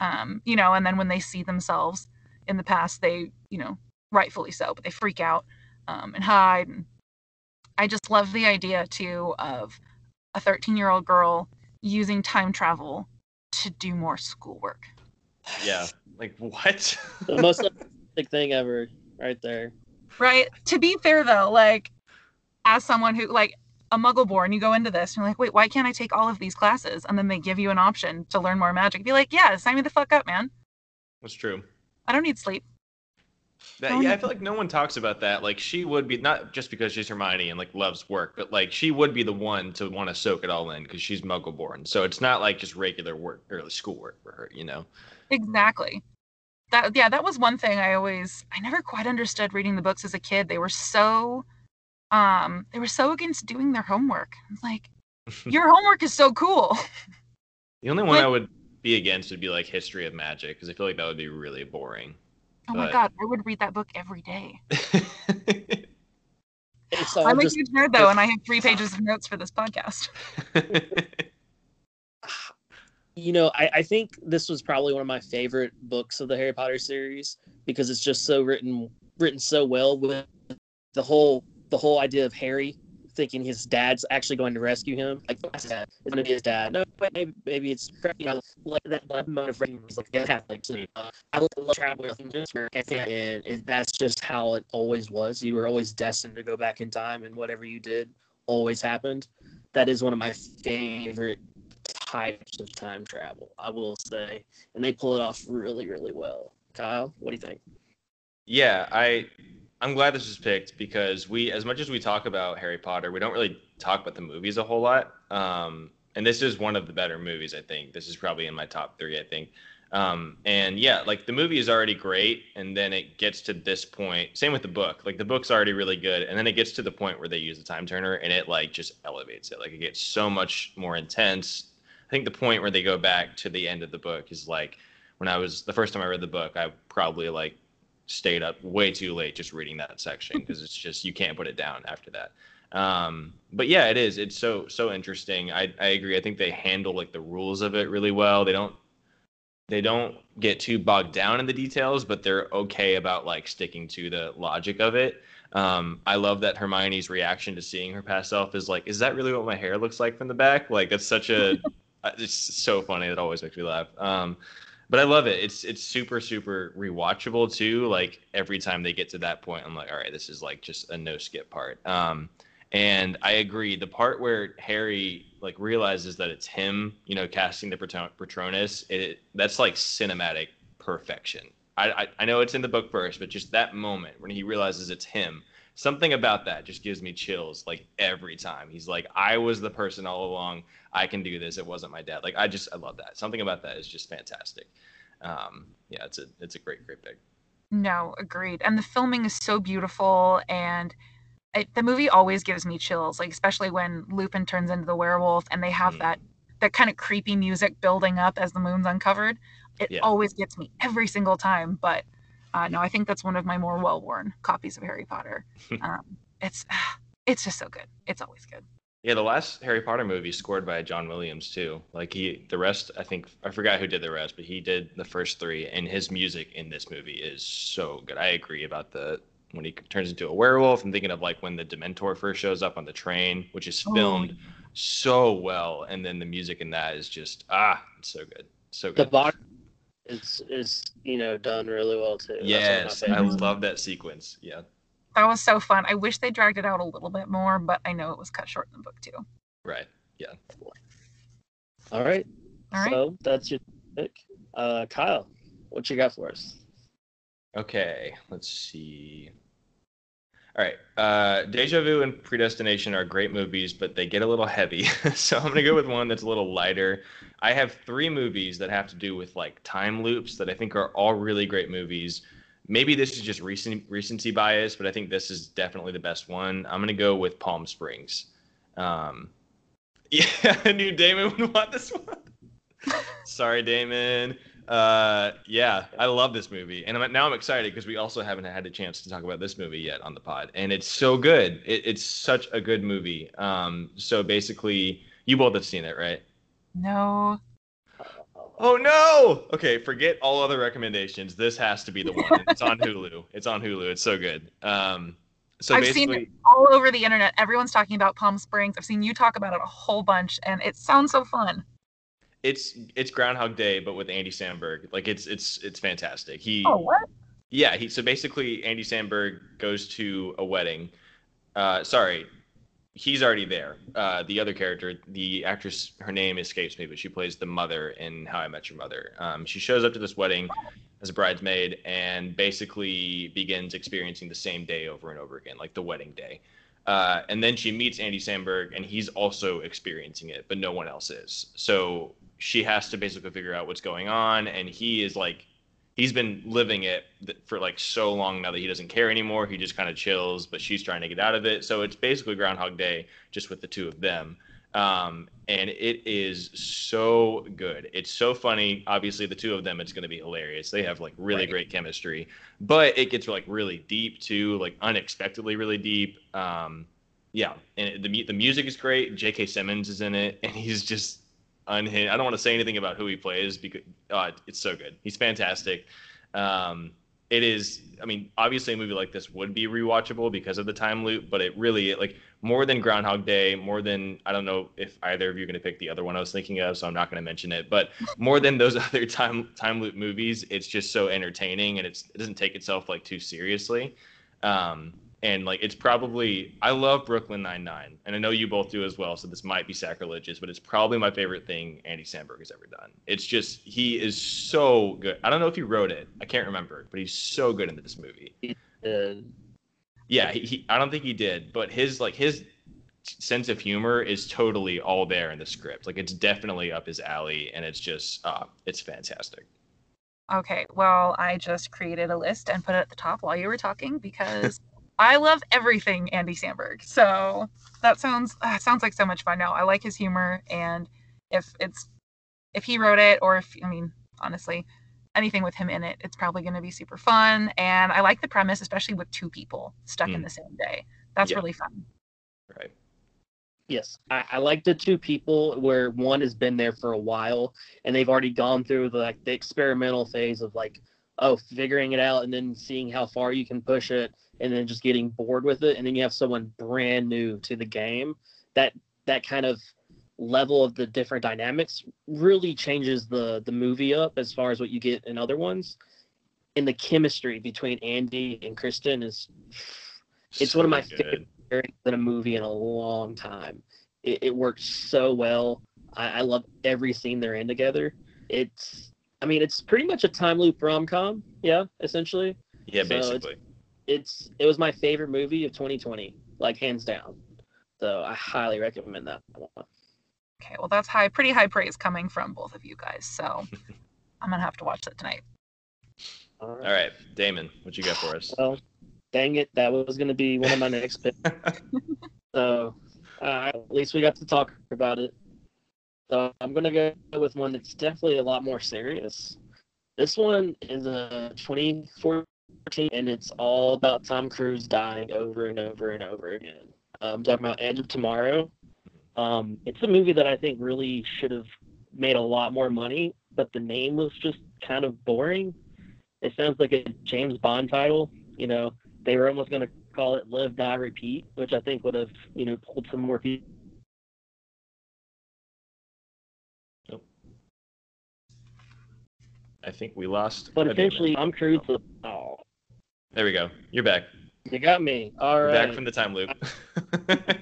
um you know and then when they see themselves in the past they you know rightfully so but they freak out um, and hide and i just love the idea too of a 13 year old girl using time travel to do more schoolwork Yeah. Like what? The most big thing ever, right there. right to be fair though like as someone who like a muggle born you go into this and you're like wait why can't i take all of these classes and then they give you an option to learn more magic be like yeah sign me the fuck up man That's true. i don't need sleep That, Oh, yeah, I feel like no one talks about that. Like she would be not just because she's Hermione and like loves work, but like she would be the one to want to soak it all in because she's Muggle born. So it's not like just regular work or school work for her, you know. exactly that yeah that was one thing i always i never quite understood reading the books as a kid they were so um they were so against doing their homework it's like your homework is so cool The only one Like- I would be against would be like history of magic because I feel like that would be really boring. Oh my god i would read that book every day. All i'm a huge nerd though and i have three pages of notes for this podcast. You know, I, I think this was probably one of my favorite books of the Harry Potter series because it's just so written written so well with the whole the whole idea of Harry thinking his dad's actually going to rescue him. Like that's his dad. It's gonna be his dad. No, maybe maybe it's you know like that that moment of recognition was like. Uh, I love travel and it, that's just how it always was. You were always destined to go back in time, and whatever you did always happened. That is one of my favorite types of time travel, I will say, and they pull it off really really well. Kyle, what do you think? Yeah, I I'm glad this was picked because we, as much as we talk about Harry Potter, we don't really talk about the movies a whole lot. Um, and this is one of the better movies, I think. This is probably in my top three, I think. Um, and yeah, like the movie is already great, and then it gets to this point. Same with the book. Like the book's already really good, and then it gets to the point where they use the time turner, and it like just elevates it. Like it gets so much more intense. I think the point where they go back to the end of the book is like when I was the first time I read the book, I probably like stayed up way too late just reading that section because it's just you can't put it down after that. Um, but yeah, it is. It's so so interesting. I I agree. I think they handle like the rules of it really well. They don't they don't get too bogged down in the details, but they're okay about like sticking to the logic of it. Um, I love that Hermione's reaction to seeing her past self is like, "Is that really what my hair looks like from the back?" Like that's such a, it's so funny. It always makes me laugh. Um, but I love it. It's it's super super rewatchable too. Like every time they get to that point, I'm like, all right, this is like just a no skip part. Um, and I agree. The part where Harry like realizes that it's him, you know, casting the Patronus, it that's like cinematic perfection. I, I I know it's in the book first, but just that moment when he realizes it's him, something about that just gives me chills like every time. He's like, I was the person all along. I can do this. It wasn't my dad. Like I just I love that. Something about that is just fantastic. Um, yeah, it's a it's a great great pick. No, agreed. And the filming is so beautiful and it, the movie always gives me chills, like especially when Lupin turns into the werewolf and they have mm. that that kind of creepy music building up as the moon's uncovered. It yeah. always gets me every single time. But uh, no, I think that's one of my more well-worn copies of Harry Potter. um, it's it's just so good. It's always good. Yeah, the last Harry Potter movie scored by John Williams too. Like he, the rest, I think I forgot who did the rest, but he did the first three, and his music in this movie is so good. I agree about the when he turns into a werewolf. I'm thinking of like when the Dementor first shows up on the train, which is oh, filmed oh. so well, and then the music in that is just ah, it's so good, so good. The box is is you know done really well too. Yes, I love that sequence. Yeah that was so fun. I wish they dragged it out a little bit more, but I know it was cut short in the book too. Right. Yeah. All right. All right. So that's your pick. Uh, Kyle, what you got for us? Okay, let's see. All right. Uh, Deja Vu and Predestination are great movies, but they get a little heavy. so I'm going to go with one that's a little lighter. I have three movies that have to do with like time loops that I think are all really great movies maybe this is just recent recency bias, but I think this is definitely the best one. I'm gonna go with Palm Springs. Um, yeah, I knew Damon would want this one. Sorry, Damon. Uh, yeah, I love this movie, and I'm, now I'm excited because we also haven't had a chance to talk about this movie yet on the pod, and it's so good. It, it's such a good movie. Um, so basically, you both have seen it, right? No. Oh no! Okay, forget all other recommendations. This has to be the one. It's on Hulu. It's on Hulu. It's so good. Um, so I've seen it all over the internet. Everyone's talking about Palm Springs. I've seen you talk about it a whole bunch, and it sounds so fun. It's it's Groundhog Day, but with Andy Samberg. Like it's it's it's fantastic. He. Oh what? Yeah, he so basically Andy Samberg goes to a wedding. Uh, sorry, he's already there. Uh, the other character, the actress, her name escapes me, but she plays the mother in How I Met Your Mother. Um, she shows up to this wedding as a bridesmaid and basically begins experiencing the same day over and over again, like the wedding day. Uh, and then she meets Andy Samberg, and he's also experiencing it, but no one else is. So she has to basically figure out what's going on, and he is like he's been living it for like so long now that he doesn't care anymore. He just kind of chills, but she's trying to get out of it. So it's basically Groundhog Day just with the two of them. Um, and it is so good. It's so funny. Obviously, the two of them, it's going to be hilarious. They have like really right. great chemistry, but it gets like really deep too, like unexpectedly really deep. Um, yeah, and the the music is great. J.K. Simmons is in it, and he's just unhinged. I don't want to say anything about who he plays because uh, it's so good. He's fantastic. Um, it is i mean obviously a movie like this would be rewatchable because of the time loop but it really like more than groundhog day more than i don't know if either of you are going to pick the other one i was thinking of so i'm not going to mention it but more than those other time time loop movies it's just so entertaining and it's it doesn't take itself like too seriously um and like it's probably I love Brooklyn Nine Nine, and I know you both do as well. So this might be sacrilegious, but it's probably my favorite thing Andy Samberg has ever done. It's just he is so good. I don't know if he wrote it, I can't remember, but he's so good in this movie. Uh, Yeah, he, he I don't think he did, but his like his sense of humor is totally all there in the script. Like it's definitely up his alley, and it's just uh, it's fantastic. Okay, well, I just created a list and put it at the top while you were talking because I love everything Andy Samberg. So that sounds uh, sounds like so much fun. Now I like his humor, and if it's if he wrote it, or if I mean honestly, anything with him in it, it's probably going to be super fun. And I like the premise, especially with two people stuck in Mm. the same day. That's Yeah. really fun. Right. Yes, I, I like the two people where one has been there for a while and they've already gone through the, like the experimental phase of like, oh, figuring it out and then seeing how far you can push it and then just getting bored with it. And then you have someone brand new to the game. That that kind of level of the different dynamics really changes the the movie up as far as what you get in other ones. And the chemistry between Andy and Cristin is It's one of my So favorite experience in a movie in a long time. It, it works so well. I, I love every scene they're in together. It's, I mean, it's pretty much a time loop rom com. Yeah, essentially. Yeah, So basically. It's it was my favorite movie of 2020, like hands down. So I highly recommend that one. Okay, well, that's high, pretty high praise coming from both of you guys. So I'm gonna have to watch that tonight. All All right, Damon, what you got for us? Well, dang it, that was going to be one of my next picks. So uh, at least we got to talk about it. So I'm gonna go with one that's definitely a lot more serious. This one is a 2014, and it's all about Tom Cruise dying over and over and over again. I'm talking about Edge of Tomorrow. Um, it's a movie that I think really should have made a lot more money, but the name was just kind of boring. It sounds like a James Bond title. You know, they were almost gonna call it Live, Die, Repeat, which I think would have, you know, pulled some more people. I think we lost. But essentially, Tom Cruise. Oh, There we go. You're back. you got me. All right. back from the time loop.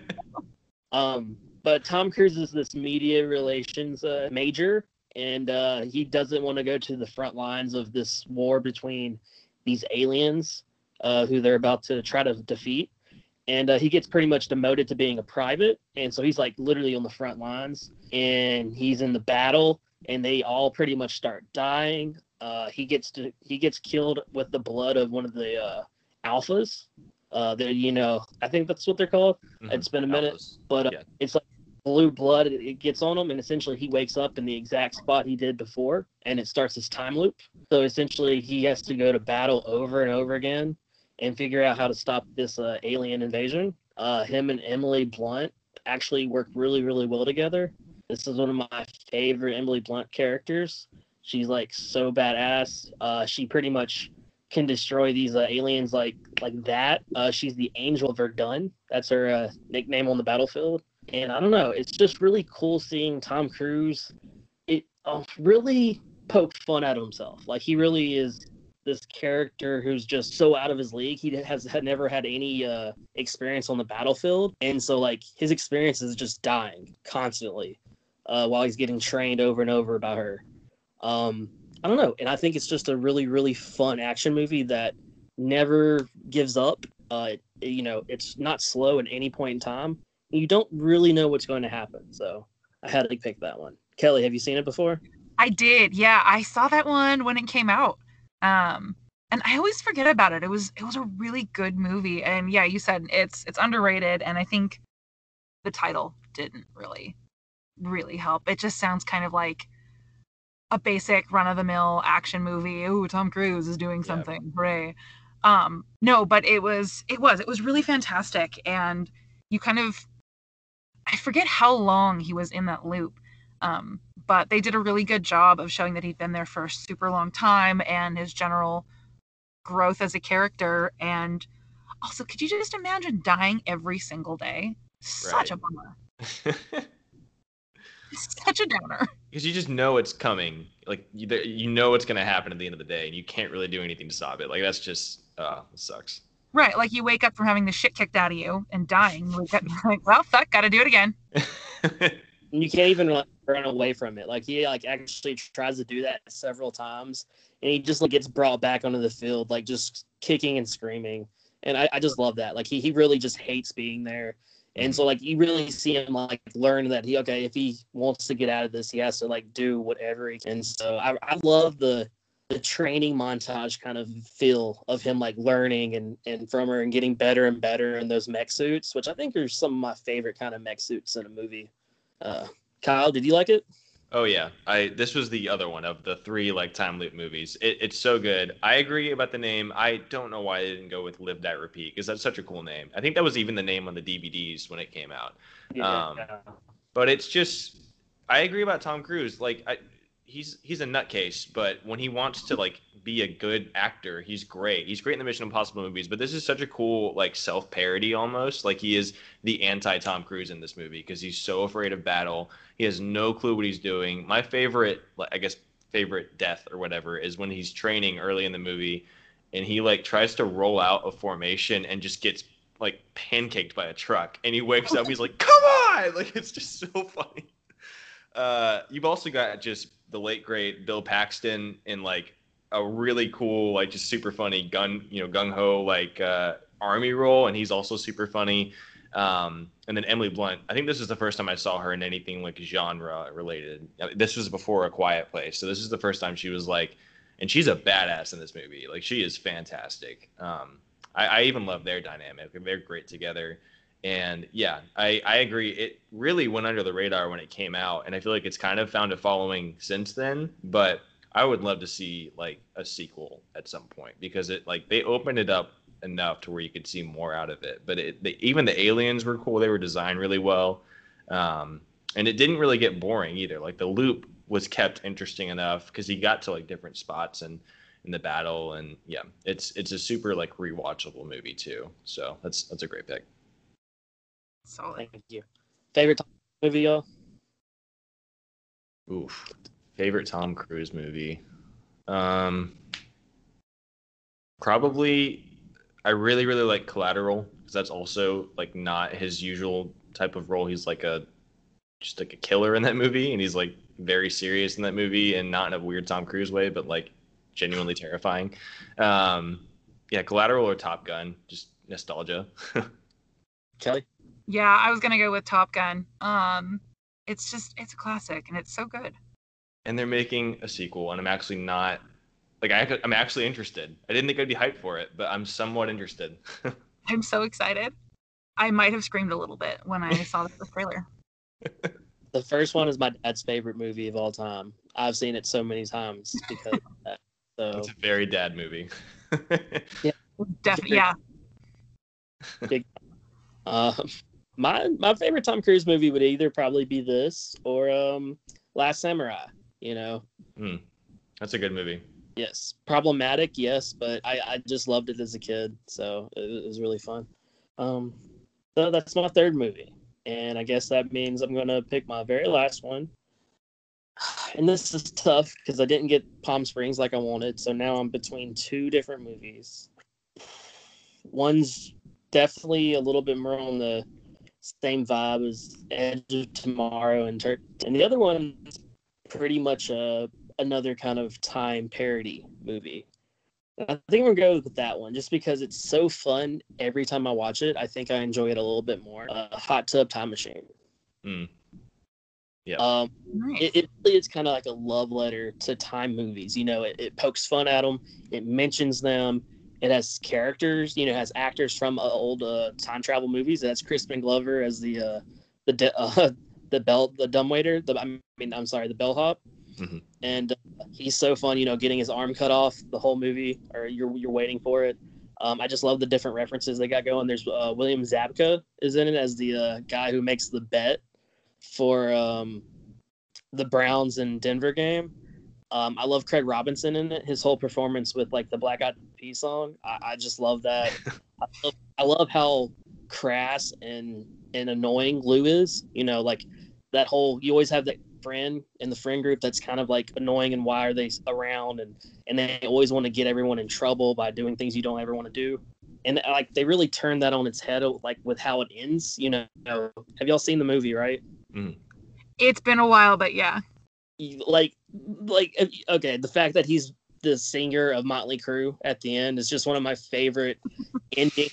Um, but Tom Cruise is this media relations uh, major, and uh, he doesn't want to go to the front lines of this war between these aliens uh, who they're about to try to defeat. And uh, he gets pretty much demoted to being a private, and so he's like literally on the front lines, and he's in the battle, and they all pretty much start dying. Uh, he gets to he gets killed with the blood of one of the uh, alphas. Uh, that you know, I think that's what they're called It's been a minute, Alphas. but uh, Yeah. it's like blue blood. It, it gets on him, and essentially he wakes up in the exact spot he did before, and it starts his time loop. So essentially, he has to go to battle over and over again and figure out how to stop this uh, alien invasion. Uh, him and Emily Blunt actually work really, really well together. This is one of my favorite Emily Blunt characters. She's like so badass. Uh, she pretty much can destroy these uh, aliens like like that. Uh, she's the Angel of Verdun. That's her uh, nickname on the battlefield. And I don't know, it's just really cool seeing Tom Cruise. It uh, really poke fun at himself. Like he really is this character who's just so out of his league. He has had never had any uh, experience on the battlefield, and so like his experience is just dying constantly uh, while he's getting trained over and over by her. Um, I don't know, and I think it's just a really really fun action movie that never gives up. Uh, you know, it's not slow at any point in time. You don't really know what's going to happen, so I had to pick that one. Kelly, have you seen it before? I did. Yeah, I saw that one when it came out. Um and I always forget about it. It was it was a really good movie. And yeah, you said it's it's underrated and I think the title didn't really really help. It just sounds kind of like a basic run of the mill action movie. Ooh, Tom Cruise is doing Yeah. something. Hooray. Um no, but it was it was it was really fantastic and you kind of I forget how long he was in that loop. Um, but they did a really good job of showing that he'd been there for a super long time and his general growth as a character and also could you just imagine dying every single day? Such Right. a bummer. Such a downer. because you just know it's coming. Like you, you know what's gonna happen at the end of the day, and you can't really do anything to stop it. Like that's just, uh, it sucks. Right, like you wake up from having the shit kicked out of you and dying. You wake up and you're like, well, fuck, gotta do it again. And you can't even like, run away from it. Like he like actually tries to do that several times, and he just like gets brought back onto the field, like just kicking and screaming. And I, I just love that. Like he he really just hates being there. And so like you really see him like learn that he okay if he wants to get out of this he has to like do whatever he can. And so I, I love the the training montage kind of feel of him like learning and and from her and getting better and better in those mech suits, which I think are some of my favorite kind of mech suits in a movie. Uh, Kyle, did you like it? Oh yeah, I this was the other one of the three like time loop movies. It, it's so good. I agree about the name. I don't know why they didn't go with Live Die Repeat because that's such a cool name. I think that was even the name on the DVDs when it came out. Um, But it's just I agree about Tom Cruise. Like I, he's he's a nutcase, but when he wants to like be a good actor, he's great. He's great in the Mission Impossible movies, but this is such a cool like self parody almost. Like he is the anti Tom Cruise in this movie because he's so afraid of battle. He has no clue what he's doing. My favorite, I guess, favorite death or whatever is when he's training early in the movie, and he like tries to roll out a formation and just gets like pancaked by a truck, and he wakes up. He's like, "Come on!" Like it's just so funny. Uh, you've also got just the late great Bill Paxton in like a really cool, like just super funny gun, you know, gung ho like uh, army role, and he's also super funny. Um, and then Emily Blunt. I think this is the first time I saw her in anything like genre related. This was before A Quiet Place, so this is the first time she was like, and she's a badass in this movie. Like she is fantastic. Um, I, I even love their dynamic. They're great together. And yeah, I, I agree. It really went under the radar when it came out, and I feel like it's kind of found a following since then. But I would love to see like a sequel at some point because it like they opened it up enough to where you could see more out of it. But it, the, even the aliens were cool; they were designed really well, um, and it didn't really get boring either. Like the loop was kept interesting enough because he got to like different spots and in the battle, and yeah, it's it's a super like rewatchable movie too. So that's that's a great pick. Solid. Thank you. Favorite movie, y'all? Oof. Favorite Tom Cruise movie? Um, probably. I really really like Collateral because that's also like not his usual type of role. He's like a just like a killer in that movie, and he's like very serious in that movie, and not in a weird Tom Cruise way, but like genuinely terrifying. Um, yeah, Collateral or Top Gun, just nostalgia. Kelly? Yeah, I was gonna go with Top Gun. Um, it's just it's a classic and it's so good. and they're making a sequel, and I'm actually not like I, I'm actually interested. I didn't think I'd be hyped for it, but I'm somewhat interested. I'm so excited. I might have screamed a little bit when I saw the first trailer. The first one is my dad's favorite movie of all time. I've seen it so many times because of that. So it's a very dad movie. yeah, Definitely, yeah. uh, my my favorite Tom Cruise movie would either probably be this or um Last Samurai. You know, That's a good movie. yes, problematic, yes, but I I just loved it as a kid, so it, it was really fun. Um, so that's my third movie, and I guess that means I'm gonna pick my very last one. And this is tough because I didn't get Palm Springs like I wanted, so now I'm between two different movies. One's definitely a little bit more on the same vibe as Edge of Tomorrow and Tur- and the other one's pretty much a another kind of time parody movie. I think we're gonna go with that one just because it's so fun every time I watch it. I think I enjoy it a little bit more. Uh, Hot Tub Time Machine. Mm. Yeah. Um, Nice. it, it really is kind of like a love letter to time movies. You know, it, it pokes fun at them, it mentions them, it has characters. You know, it has actors from uh, old uh, time travel movies. That's Crispin Glover as the uh, the de- uh, the bell the dumbwaiter. The I mean, I'm sorry, the bellhop. Mhm. And uh, he's so fun. You know, getting his arm cut off the whole movie, or you're you're waiting for it. Um, I just love the different references they got going. There's uh, William Zabka is in it as the uh, guy who makes the bet for um, the Browns and Denver game. Um, I love Craig Robinson in it. His whole performance with like the Black Eyed R.I.P. song. I, I just love that. I, love, I love how crass and and annoying Lou is. You know, like that whole you always have that friend in the friend group that's kind of like annoying and why are they around and and they always want to get everyone in trouble by doing things you don't ever want to do and uh, like they really turn that on its head uh, like with how it ends you know have y'all seen the movie right Mm. It's been a while, but yeah. like like uh, okay the fact that he's the singer of motley crue at the end is just one of my favorite ending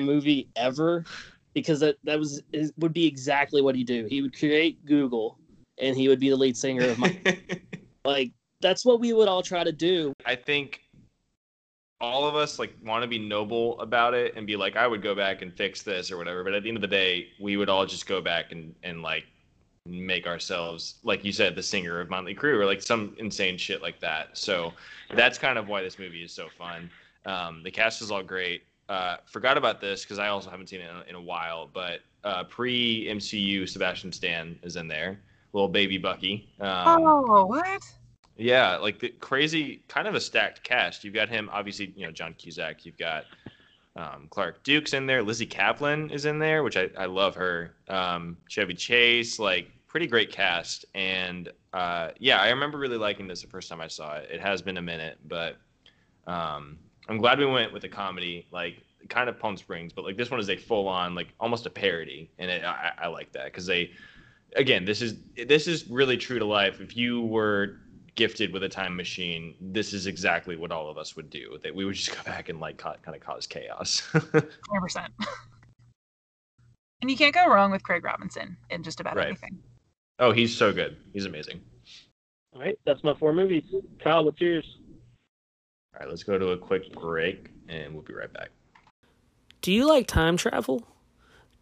movie ever because that that was it would be exactly what he do he would create google and he would be the lead singer of my like that's what we would all try to do I think all of us like want to be noble about it and be like, I would go back and fix this or whatever. But at the end of the day, we would all just go back and and like make ourselves, like you said, the singer of Motley Crue or like some insane shit like that. So that's kind of why this movie is so fun. Um, the cast is all great. Uh, forgot about this because I also haven't seen it in, in a while, but uh, pre MCU Sebastian Stan is in there, little baby Bucky. Um, oh, what? yeah, like the crazy, kind of a stacked cast. You've got him, obviously, you know, John Cusack. You've got um, Clark Duke's in there. Lizzy Caplan is in there, which I, I love her. Um, Chevy Chase, like pretty great cast. And uh, yeah, I remember really liking this the first time I saw it. It has been a minute, but um, I'm glad we went with a comedy, like kind of Palm Springs, but like this one is a full on, like almost a parody, and it, I, I like that because they, again, this is this is really true to life. If you were gifted with a time machine, this is exactly what all of us would do. That we would just go back and like ca- kind of cause chaos. 100%. and you can't go wrong with Craig Robinson in just about Right. anything. oh, he's so good. He's amazing. all right that's my four movies kyle what's yours All right, let's go to a quick break, and we'll be right back. Do you like time travel?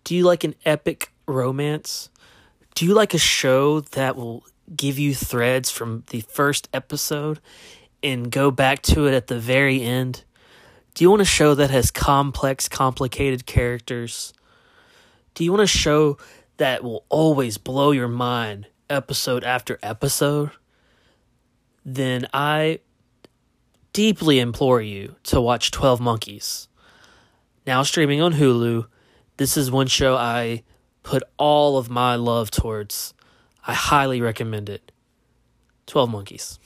Do you like an epic romance? Do you like a show that will give you threads from the first episode and go back to it at the very end? Do you want a show that has complex, complicated characters? Do you want a show that will always blow your mind episode after episode? Then I deeply implore you to watch 12 Monkeys now streaming on Hulu. This is one show I put all of my love towards. I highly recommend it. 12 Monkeys.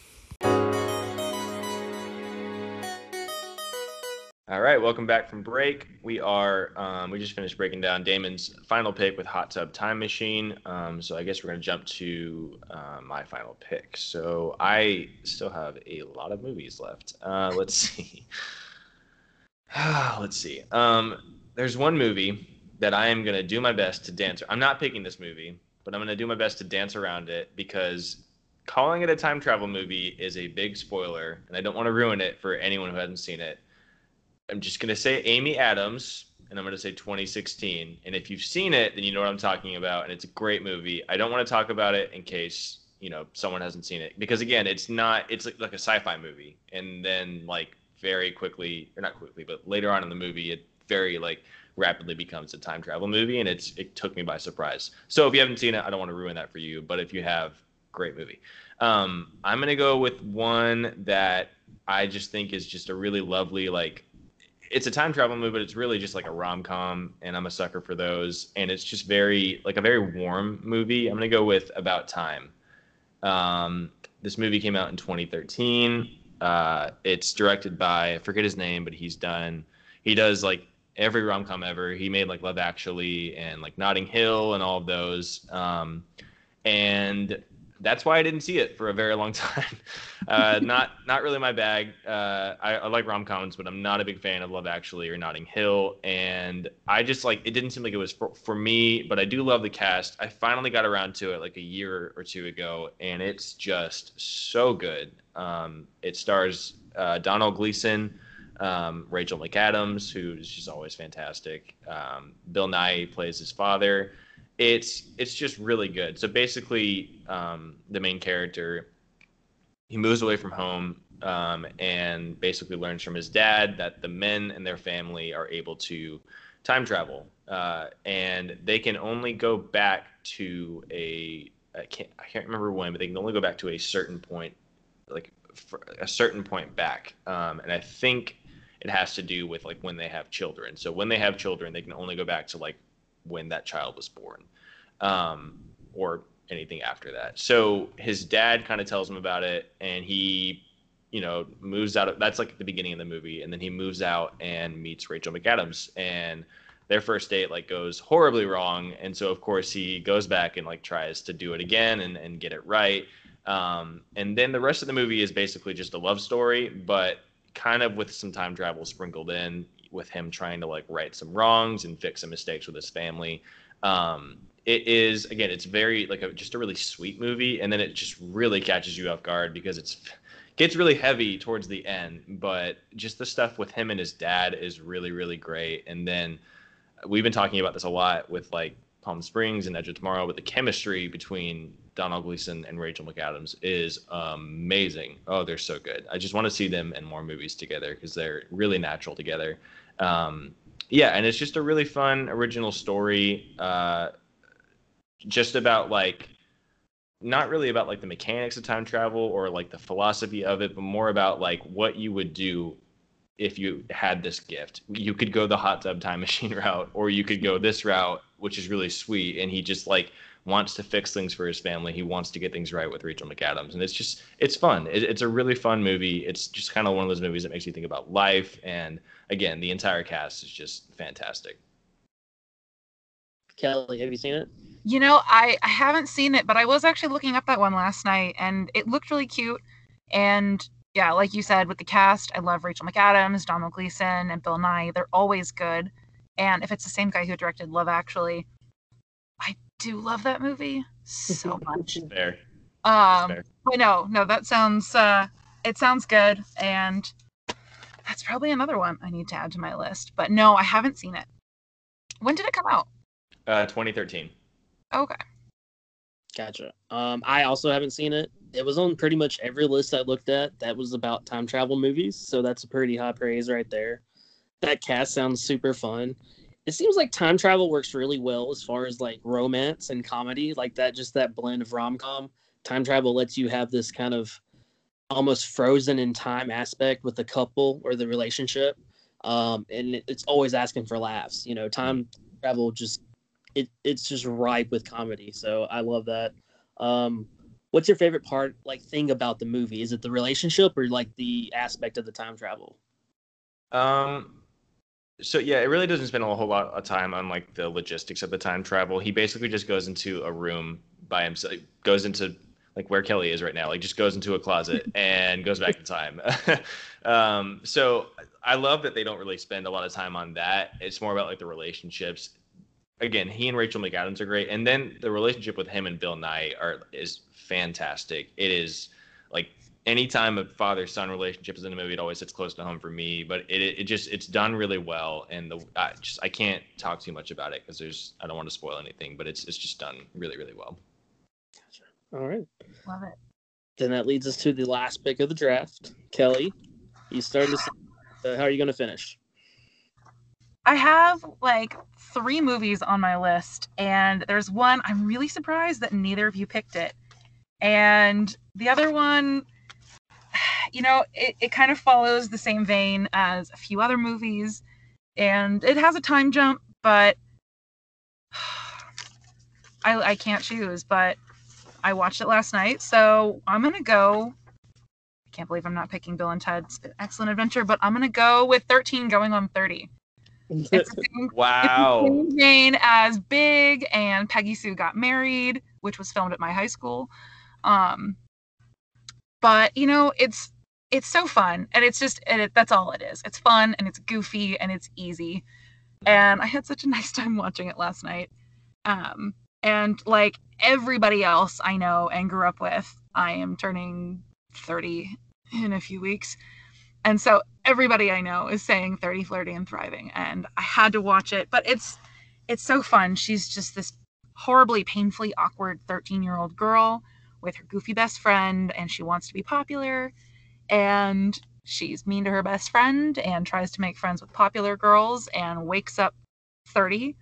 All right, welcome back from break. We are um, we just finished breaking down Damon's final pick with Hot Tub Time Machine. Um, so I guess we're gonna jump to uh, my final pick. So I still have a lot of movies left. Uh, let's see. let's see. Um, there's one movie that I am gonna do my best to dance. I'm not picking this movie, but I'm gonna do my best to dance around it because calling it a time travel movie is a big spoiler, and I don't want to ruin it for anyone who hasn't seen it. I'm just gonna say Amy Adams, and I'm gonna say 2016. And if you've seen it, then you know what I'm talking about, and it's a great movie. I don't want to talk about it in case you know someone hasn't seen it, because again, it's not. It's like, like a sci-fi movie, and then like very quickly, or not quickly, but later on in the movie, it very like rapidly becomes a time travel movie, and it's it took me by surprise. So if you haven't seen it, I don't want to ruin that for you. But if you have, great movie. Um, I'm gonna go with one that I just think is just a really lovely like it's a time travel movie, but it's really just like a rom com, and I'm a sucker for those. And it's just very like a very warm movie. I'm gonna go with About Time. Um, this movie came out in 2013. Uh, it's directed by I forget his name, but he's done he does like every rom com ever. He made like Love Actually and like Notting Hill and all of those. Um, and that's why I didn't see it for a very long time. Uh, not not really my bag. Uh, I, I like rom coms, but I'm not a big fan of Love Actually or Notting Hill. And I just like it didn't seem like it was for, for me. But I do love the cast. I finally got around to it like a year or two ago, and it's just so good. Um, it stars uh, Domhnall Gleeson. Um, Rachel McAdams, who's just always fantastic. Um, Bill Nighy plays his father it's it's just really good. So basically, um, the main character he moves away from home um, and basically learns from his dad that the men and their family are able to time travel, uh, and they can only go back to a I can't I can't remember when, but they can only go back to a certain point, like a certain point back. Um, and I think it has to do with like when they have children. So when they have children, they can only go back to like when that child was born, um, or anything after that. So his dad kind of tells him about it, and he, you know, moves out. Of, that's like the beginning of the movie, and then he moves out and meets Rachel McAdams, and their first date like goes horribly wrong, and so of course he goes back and like tries to do it again and and get it right. Um, and then the rest of the movie is basically just a love story, but kind of with some time travel sprinkled in with him trying to like right some wrongs and fix some mistakes with his family. Um, it is again, it's very like a, just a really sweet movie, and then it just really catches you off guard because it's gets really heavy towards the end. But just the stuff with him and his dad is really really great. And then we've been talking about this a lot with like Palm Springs and Edge of Tomorrow, but the chemistry between Domhnall Gleeson and Rachel McAdams is amazing. Oh, they're so good. I just want to see them in more movies together because they're really natural together. Um, yeah, and it's just a really fun original story. Uh, just about like not really about like the mechanics of time travel or like the philosophy of it, but more about like what you would do if you had this gift. You could go the hot tub time machine route, or you could go this route, which is really sweet. And he just like wants to fix things for his family. He wants to get things right with Rachel McAdams, and it's just it's fun. It, it's a really fun movie. It's just kind of one of those movies that makes you think about life. And again, the entire cast is just fantastic. Kelly, have you seen it? You know, I, I haven't seen it, but I was actually looking up that one last night and it looked really cute. And yeah, like you said, with the cast, I love Rachel McAdams, Domhnall Gleeson, and Bill Nighy. They're always good. And if it's the same guy who directed Love Actually, I do love that movie so much. Fair. Um, fair. but no, no, that sounds uh, it sounds good, and that's probably another one I need to add to my list. But no, I haven't seen it. When did it come out? Uh, 2013. Okay. Gotcha. Um, I also haven't seen it. It was on pretty much every list I looked at that was about time travel movies, so that's a pretty high praise right there. That cast sounds super fun. It seems like time travel works really well as far as like romance and comedy, like that. Just that blend of rom com. Time travel lets you have this kind of almost frozen in time aspect with the couple or the relationship, um, and it, it's always asking for laughs. You know, time travel just it it's just ripe with comedy. So I love that. Um, what's your favorite part, like thing about the movie? Is it the relationship or like the aspect of the time travel? Um, so yeah, it really doesn't spend a whole lot of time on like the logistics of the time travel. He basically just goes into a room by himself, goes into like where Kelly is right now, like just goes into a closet and goes back in time. um, so I love that they don't really spend a lot of time on that. It's more about like the relationships. Again, he and Rachel McAdams are great, and then the relationship with him and Bill Nighy are is fantastic. It is like anytime a father son relationship is in a movie, it always sits close to home for me. But it it just it's done really well, and the I just I can't talk too much about it because there's I don't want to spoil anything, but it's it's just done really really well. All right. Love it. Then that leads us to the last pick of the draft. Kelly, you started to. Uh, how are you going to finish? I have like three movies on my list, and there's one I'm really surprised that neither of you picked it. And the other one, you know, it, it kind of follows the same vein as a few other movies, and it has a time jump, but I, I can't choose. But I watched it last night, so I'm gonna go. I can't believe I'm not picking Bill and Ted's Excellent Adventure, but I'm gonna go with 13 going on 30. It's the same Wow. it's same vein as Big and Peggy Sue Got Married, which was filmed at my high school. Um, but you know, it's it's so fun, and it's just and it, that's all it is. It's fun and it's goofy and it's easy, and I had such a nice time watching it last night. Um, and like everybody else I know and grew up with, I am turning 30 in a few weeks. And so everybody I know is saying 30 flirty and thriving and I had to watch it, but it's it's so fun. She's just this horribly painfully awkward 13-year-old girl with her goofy best friend and she wants to be popular and she's mean to her best friend and tries to make friends with popular girls and wakes up 30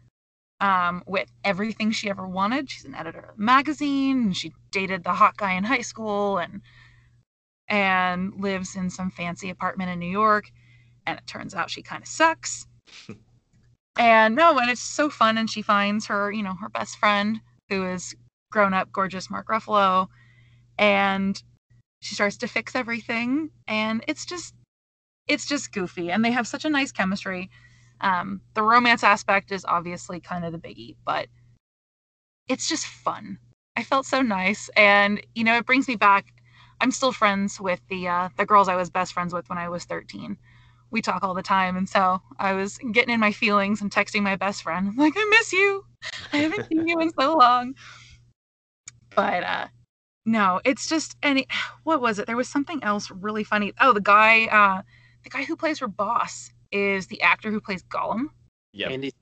um, with everything she ever wanted. She's an editor of a magazine and she dated the hot guy in high school and and lives in some fancy apartment in New York. and it turns out she kind of sucks. and no, and it's so fun. And she finds her, you know, her best friend who is grown up, gorgeous Mark Ruffalo, and she starts to fix everything. And it's just, it's just goofy, and they have such a nice chemistry. Um, the romance aspect is obviously kind of the biggie, but it's just fun. I felt so nice, and you know, it brings me back. I'm still friends with the uh, the girls I was best friends with when I was 13 we talk all the time. And so I was getting in my feelings and texting my best friend. I'm like, I miss you. I haven't seen you in so long. But uh no, it's just any what was it? There was something else really funny. Oh, the guy uh the guy who plays her boss is the actor who plays Gollum. Yeah. Andy,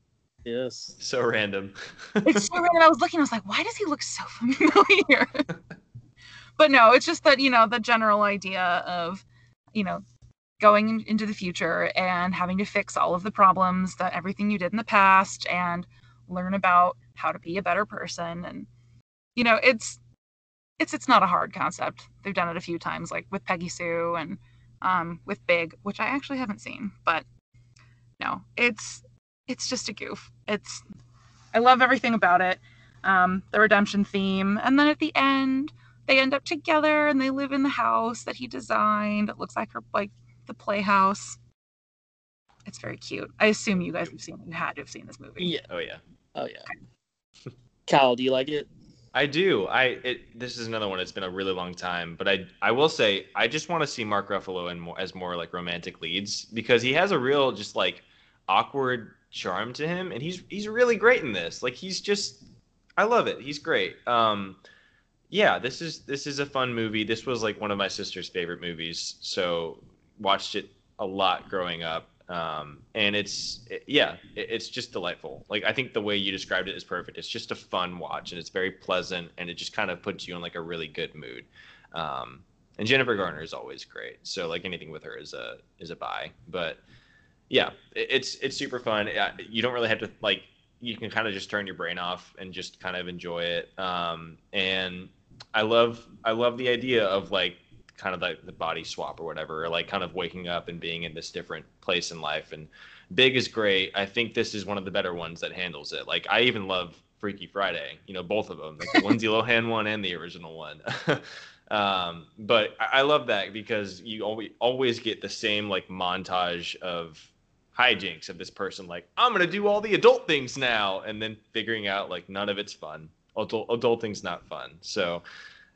yes. So random. it's so random. I was looking, I was like, why does he look so familiar? but no, it's just that, you know, the general idea of, you know, going into the future and having to fix all of the problems that everything you did in the past and learn about how to be a better person and you know it's it's it's not a hard concept they've done it a few times like with peggy sue and um, with big which i actually haven't seen but no it's it's just a goof it's i love everything about it um, the redemption theme and then at the end they end up together and they live in the house that he designed it looks like her like the Playhouse. It's very cute. I assume you guys have seen. You had to have seen this movie. Yeah. Oh yeah. Oh yeah. Kyle, do you like it? I do. I it this is another one. It's been a really long time, but I I will say I just want to see Mark Ruffalo in more as more like romantic leads because he has a real just like awkward charm to him, and he's he's really great in this. Like he's just I love it. He's great. Um, yeah, this is this is a fun movie. This was like one of my sister's favorite movies, so watched it a lot growing up. Um, and it's it, yeah, it, it's just delightful. Like I think the way you described it is perfect. It's just a fun watch, and it's very pleasant, and it just kind of puts you in like a really good mood. Um, and Jennifer Garner is always great, so like anything with her is a is a buy. But yeah, it, it's it's super fun. You don't really have to like you can kind of just turn your brain off and just kind of enjoy it. Um, and I love I love the idea of like kind of like the body swap or whatever, or like kind of waking up and being in this different place in life. And Big is great. I think this is one of the better ones that handles it. Like I even love Freaky Friday, you know, both of them, like the Lindsay Lohan one and the original one. um, but I, I love that because you always always get the same like montage of hijinks of this person like I'm gonna do all the adult things now, and then figuring out like none of it's fun. Adult adulting's not fun. So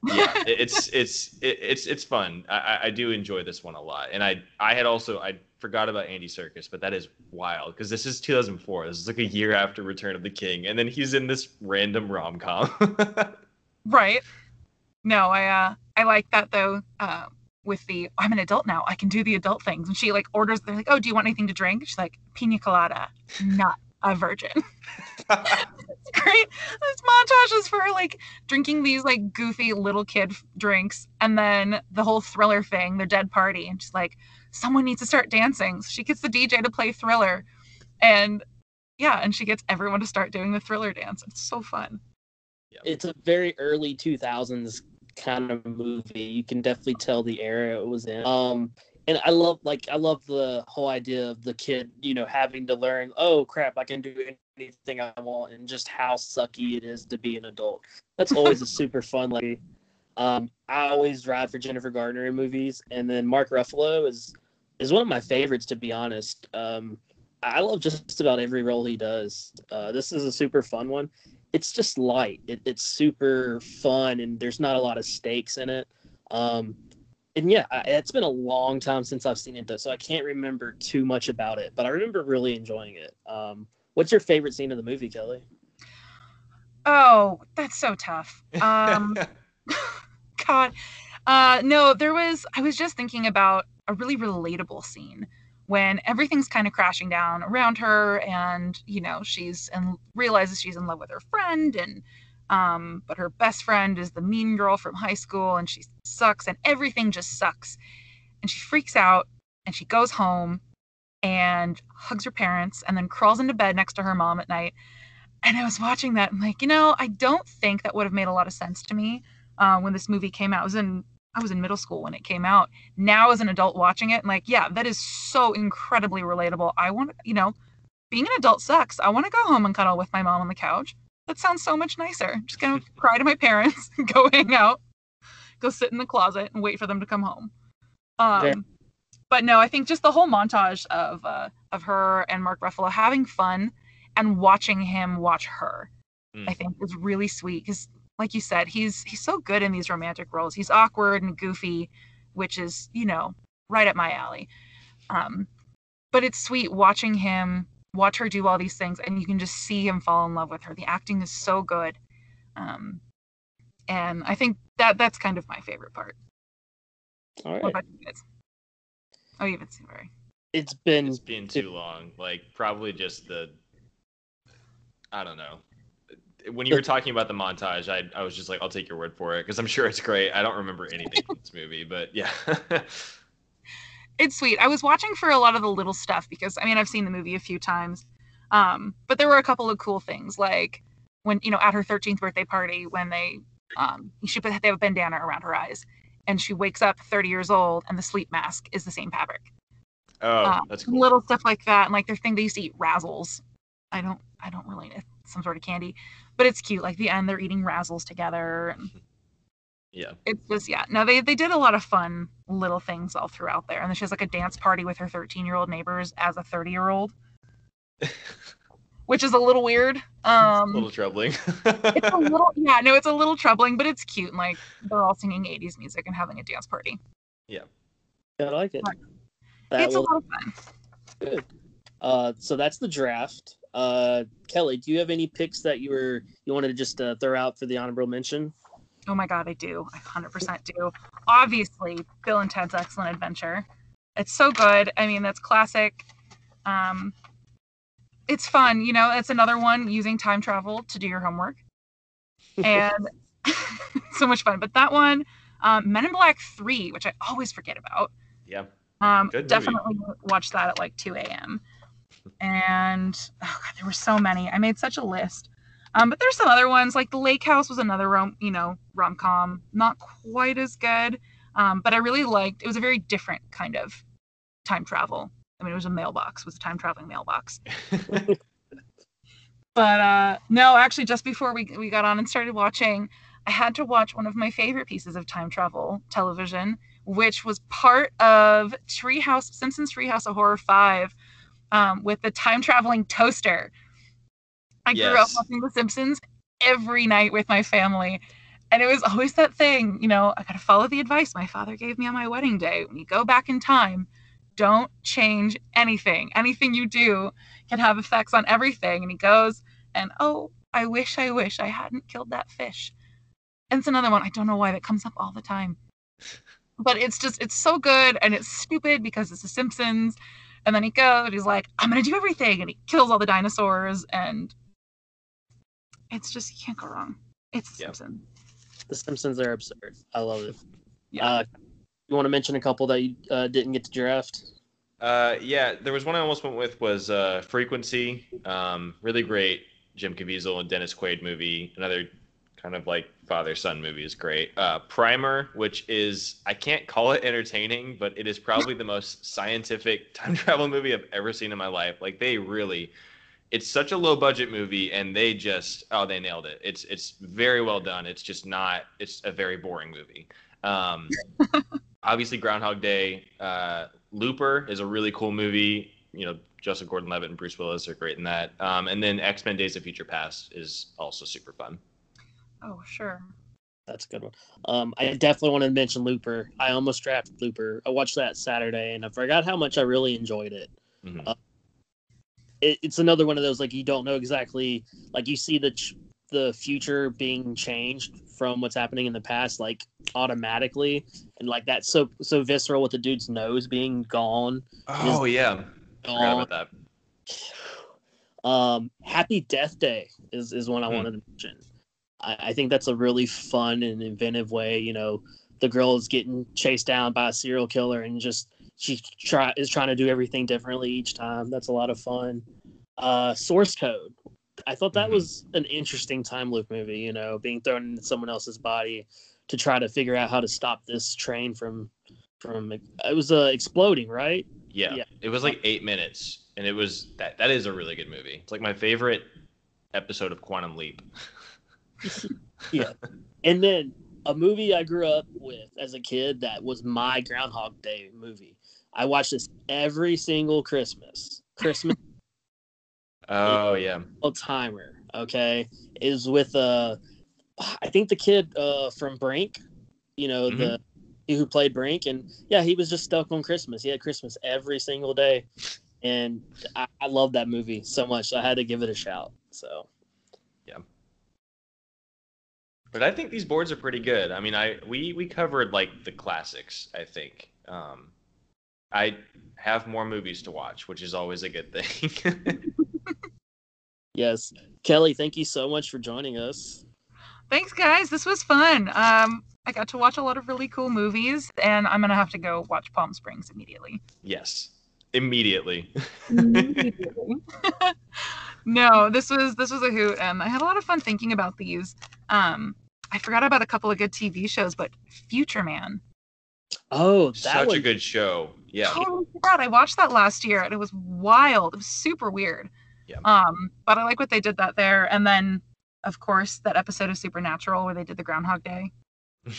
yeah, it's it's it's it's fun. I, I do enjoy this one a lot, and I I had also I forgot about Andy Serkis, but that is wild because this is 2004. This is like a year after Return of the King, and then he's in this random rom com. right. No, I uh I like that though. Uh, with the I'm an adult now, I can do the adult things, and she like orders. They're like, oh, do you want anything to drink? She's like, pina colada, not a virgin. great. This montage is for like drinking these like goofy little kid drinks, and then the whole thriller thing, their dead party, and she's like, someone needs to start dancing. So she gets the DJ to play thriller, and yeah, and she gets everyone to start doing the thriller dance. It's so fun. It's a very early 2000s kind of movie. You can definitely tell the era it was in. Um, and I love like I love the whole idea of the kid, you know, having to learn, oh crap, I can do anything I want, and just how sucky it is to be an adult. That's always a super fun. Like, um, I always ride for Jennifer Garner in movies, and then Mark Ruffalo is is one of my favorites to be honest. Um, I love just about every role he does. Uh, this is a super fun one. It's just light. It, it's super fun, and there's not a lot of stakes in it. Um, and yeah, I, it's been a long time since I've seen it though, so I can't remember too much about it. But I remember really enjoying it. Um, what's your favorite scene of the movie, Kelly? Oh, that's so tough. Um, God, uh, no, there was. I was just thinking about a really relatable scene when everything's kind of crashing down around her, and you know she's and realizes she's in love with her friend, and um, but her best friend is the mean girl from high school and she sucks and everything just sucks. And she freaks out and she goes home and hugs her parents and then crawls into bed next to her mom at night. And I was watching that and like, you know, I don't think that would have made a lot of sense to me uh, when this movie came out. It was in I was in middle school when it came out. Now as an adult watching it, and like, yeah, that is so incredibly relatable. I want, you know, being an adult sucks. I want to go home and cuddle with my mom on the couch. That sounds so much nicer. Just gonna cry to my parents, go hang out, go sit in the closet and wait for them to come home. Um. But no, I think just the whole montage of uh, of her and Mark Ruffalo having fun and watching him watch her, Mm. I think is really sweet because, like you said, he's he's so good in these romantic roles. He's awkward and goofy, which is you know right up my alley. Um, but it's sweet watching him watch her do all these things, and you can just see him fall in love with her. The acting is so good, um, and I think that that's kind of my favorite part. All right. About you guys? Oh, you haven't seen very. It's been It's been too long. Like probably just the I don't know. When you were talking about the montage, I I was just like, I'll take your word for it because I'm sure it's great. I don't remember anything from this movie, but yeah. it's sweet. I was watching for a lot of the little stuff because I mean I've seen the movie a few times, um, but there were a couple of cool things like when you know at her 13th birthday party when they um, she put they have a bandana around her eyes and she wakes up 30 years old and the sleep mask is the same fabric. oh, Uh, that's cool. Little stuff like that and like their thing they used to eat razzles. I don't I don't really know some sort of candy, but it's cute. Like the end they're eating razzles together and Yeah. it's just yeah no they they did a lot of fun little things all throughout there and then she has like a dance party with her 13 year old neighbors as a 30 year old which is a little weird Um, a little troubling. it's a little yeah no it's a little troubling but it's cute and like they're all singing 80s music and having a dance party Yeah. I like it. That it's a lot of fun good. Uh, so that's the draft. Uh, Kelly, do you have any picks that you were you wanted to just uh, throw out for the honorable mention? oh my god i do i 100% do obviously bill and ted's excellent adventure it's so good i mean that's classic um it's fun you know it's another one using time travel to do your homework and so much fun but that one um, men in black 3 which i always forget about yeah. um, definitely watch that at like 2 a.m. And oh god, there were so many. I made such a list. Um, but there's some other ones like The Lake House was another rom, you know, rom com, not quite as good. Um, but I really liked. It was a very different kind of time travel. I mean, it was a mailbox. It was a time traveling mailbox. But uh, no, actually, just before we we got on and started watching, I had to watch one of my favorite pieces of time travel television, which was part of Treehouse Simpsons Treehouse of Horror Five, um, with the time traveling toaster. I grew up watching The Simpsons every night with my family. And it was always that thing, you know, I got to follow the advice my father gave me on my wedding day. When you go back in time, don't change anything. Anything you do can have effects on everything. And he goes, and oh, I wish, I wish I hadn't killed that fish. And it's another one. I don't know why that comes up all the time. But it's just, it's so good and it's stupid because it's The Simpsons. And then he goes and he's like, I'm going to do everything. And he kills all the dinosaurs. And it's just, you can't go wrong. It's The Yep. Simpsons. The Simpsons are absurd. I love it. Yeah. Uh, you want to mention a couple that you uh, didn't get to draft? Uh, yeah, there was one I almost went with was uh, Frequency. Um, really great Jim Caviezel and Dennis Quaid movie. Another kind of like father son movie is great. Uh, Primer, which is I can't call it entertaining, but it is probably the most scientific time travel movie I've ever seen in my life. Like they really, it's such a low budget movie, and they just oh they nailed it. It's it's very well done. It's just not. It's a very boring movie. Um, obviously Groundhog Day. Uh, Looper is a really cool movie. You know, Joseph Gordon-Levitt and Bruce Willis are great in that. Um, and then X-Men: Days of Future Past is also super fun. Oh, sure. That's a good one. Um, I definitely want to mention Looper. I almost drafted Looper. I watched that Saturday, and I forgot how much I really enjoyed it. Mhm. Uh, it it's another one of those like you don't know exactly like you see the ch- the future being changed from what's happening in the past like automatically. And like that's so so visceral with the dude's nose being gone Oh yeah, forgot gone about that. um happy death day is is one i Hmm. wanted to mention. I, I think that's a really fun and inventive way you know the girl is getting chased down by a serial killer and just she try is trying to do everything differently each time. That's a lot of fun. Uh source code i thought that Mhm. was an interesting time loop movie you know being thrown into someone else's body to try to figure out how to stop this train from from it was uh, exploding, right? Yeah. Yeah. It was like eight minutes, and it was that. That is a really good movie. It's like my favorite episode of Quantum Leap. Yeah. and then a movie I grew up with as a kid that was my Groundhog Day movie. I watched this every single Christmas. Christmas Oh yeah. old timer. Okay, is with uh, I think the kid uh from Brink. You know the he who played Brink, and yeah, he was just stuck on Christmas. He had Christmas every single day, and I, I love that movie so much. I had to give it a shout. So Yeah. But I think these boards are pretty good. I mean, I we we covered like the classics. I think. Um, I have more movies to watch, which is always a good thing. yes, Kelly, thank you so much for joining us. Thanks, guys. This was fun. Um, I got to watch a lot of really cool movies, and I'm gonna have to go watch Palm Springs immediately. yes, immediately. no, this was this was a hoot, and I had a lot of fun thinking about these. Um, I forgot about a couple of good TV shows, but Future Man. Oh, that Such was a good show. Yeah. Totally forgot. I watched that last year, and it was wild. It was super weird. Yeah. Um, but I like what they did that there, and then of course that episode of Supernatural where they did the Groundhog Day.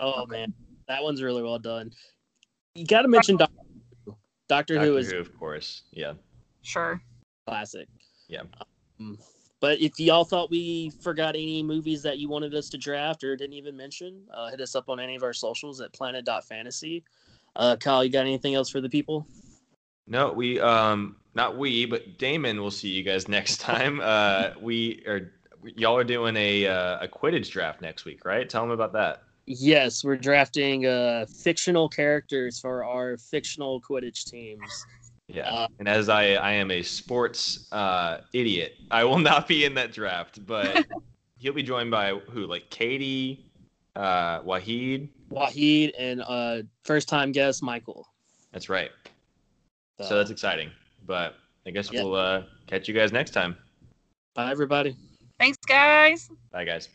Oh man, that one's really well done. You got to mention Doctor Who. Doctor, Doctor Who is Who, of course. Yeah. Sure. classic. Yeah. Um, but if y'all thought we forgot any movies that you wanted us to draft or didn't even mention, uh, hit us up on any of our socials at planet.fantasy. Uh, Kyle, you got anything else for the people? No, we um not we, but Damon will see you guys next time. Uh we are y'all are doing a uh, a Quidditch draft next week, right? Tell them about that. Yes, we're drafting uh, fictional characters for our fictional Quidditch teams. Yeah. Uh, and as I I am a sports uh idiot, I will not be in that draft, but he'll be joined by who? Like Katie, uh Wahid. Wahid and uh, first time guest Michael. That's right. So that's exciting. But I guess Yeah. we'll uh catch you guys next time. bye, everybody. Thanks, guys. Bye guys.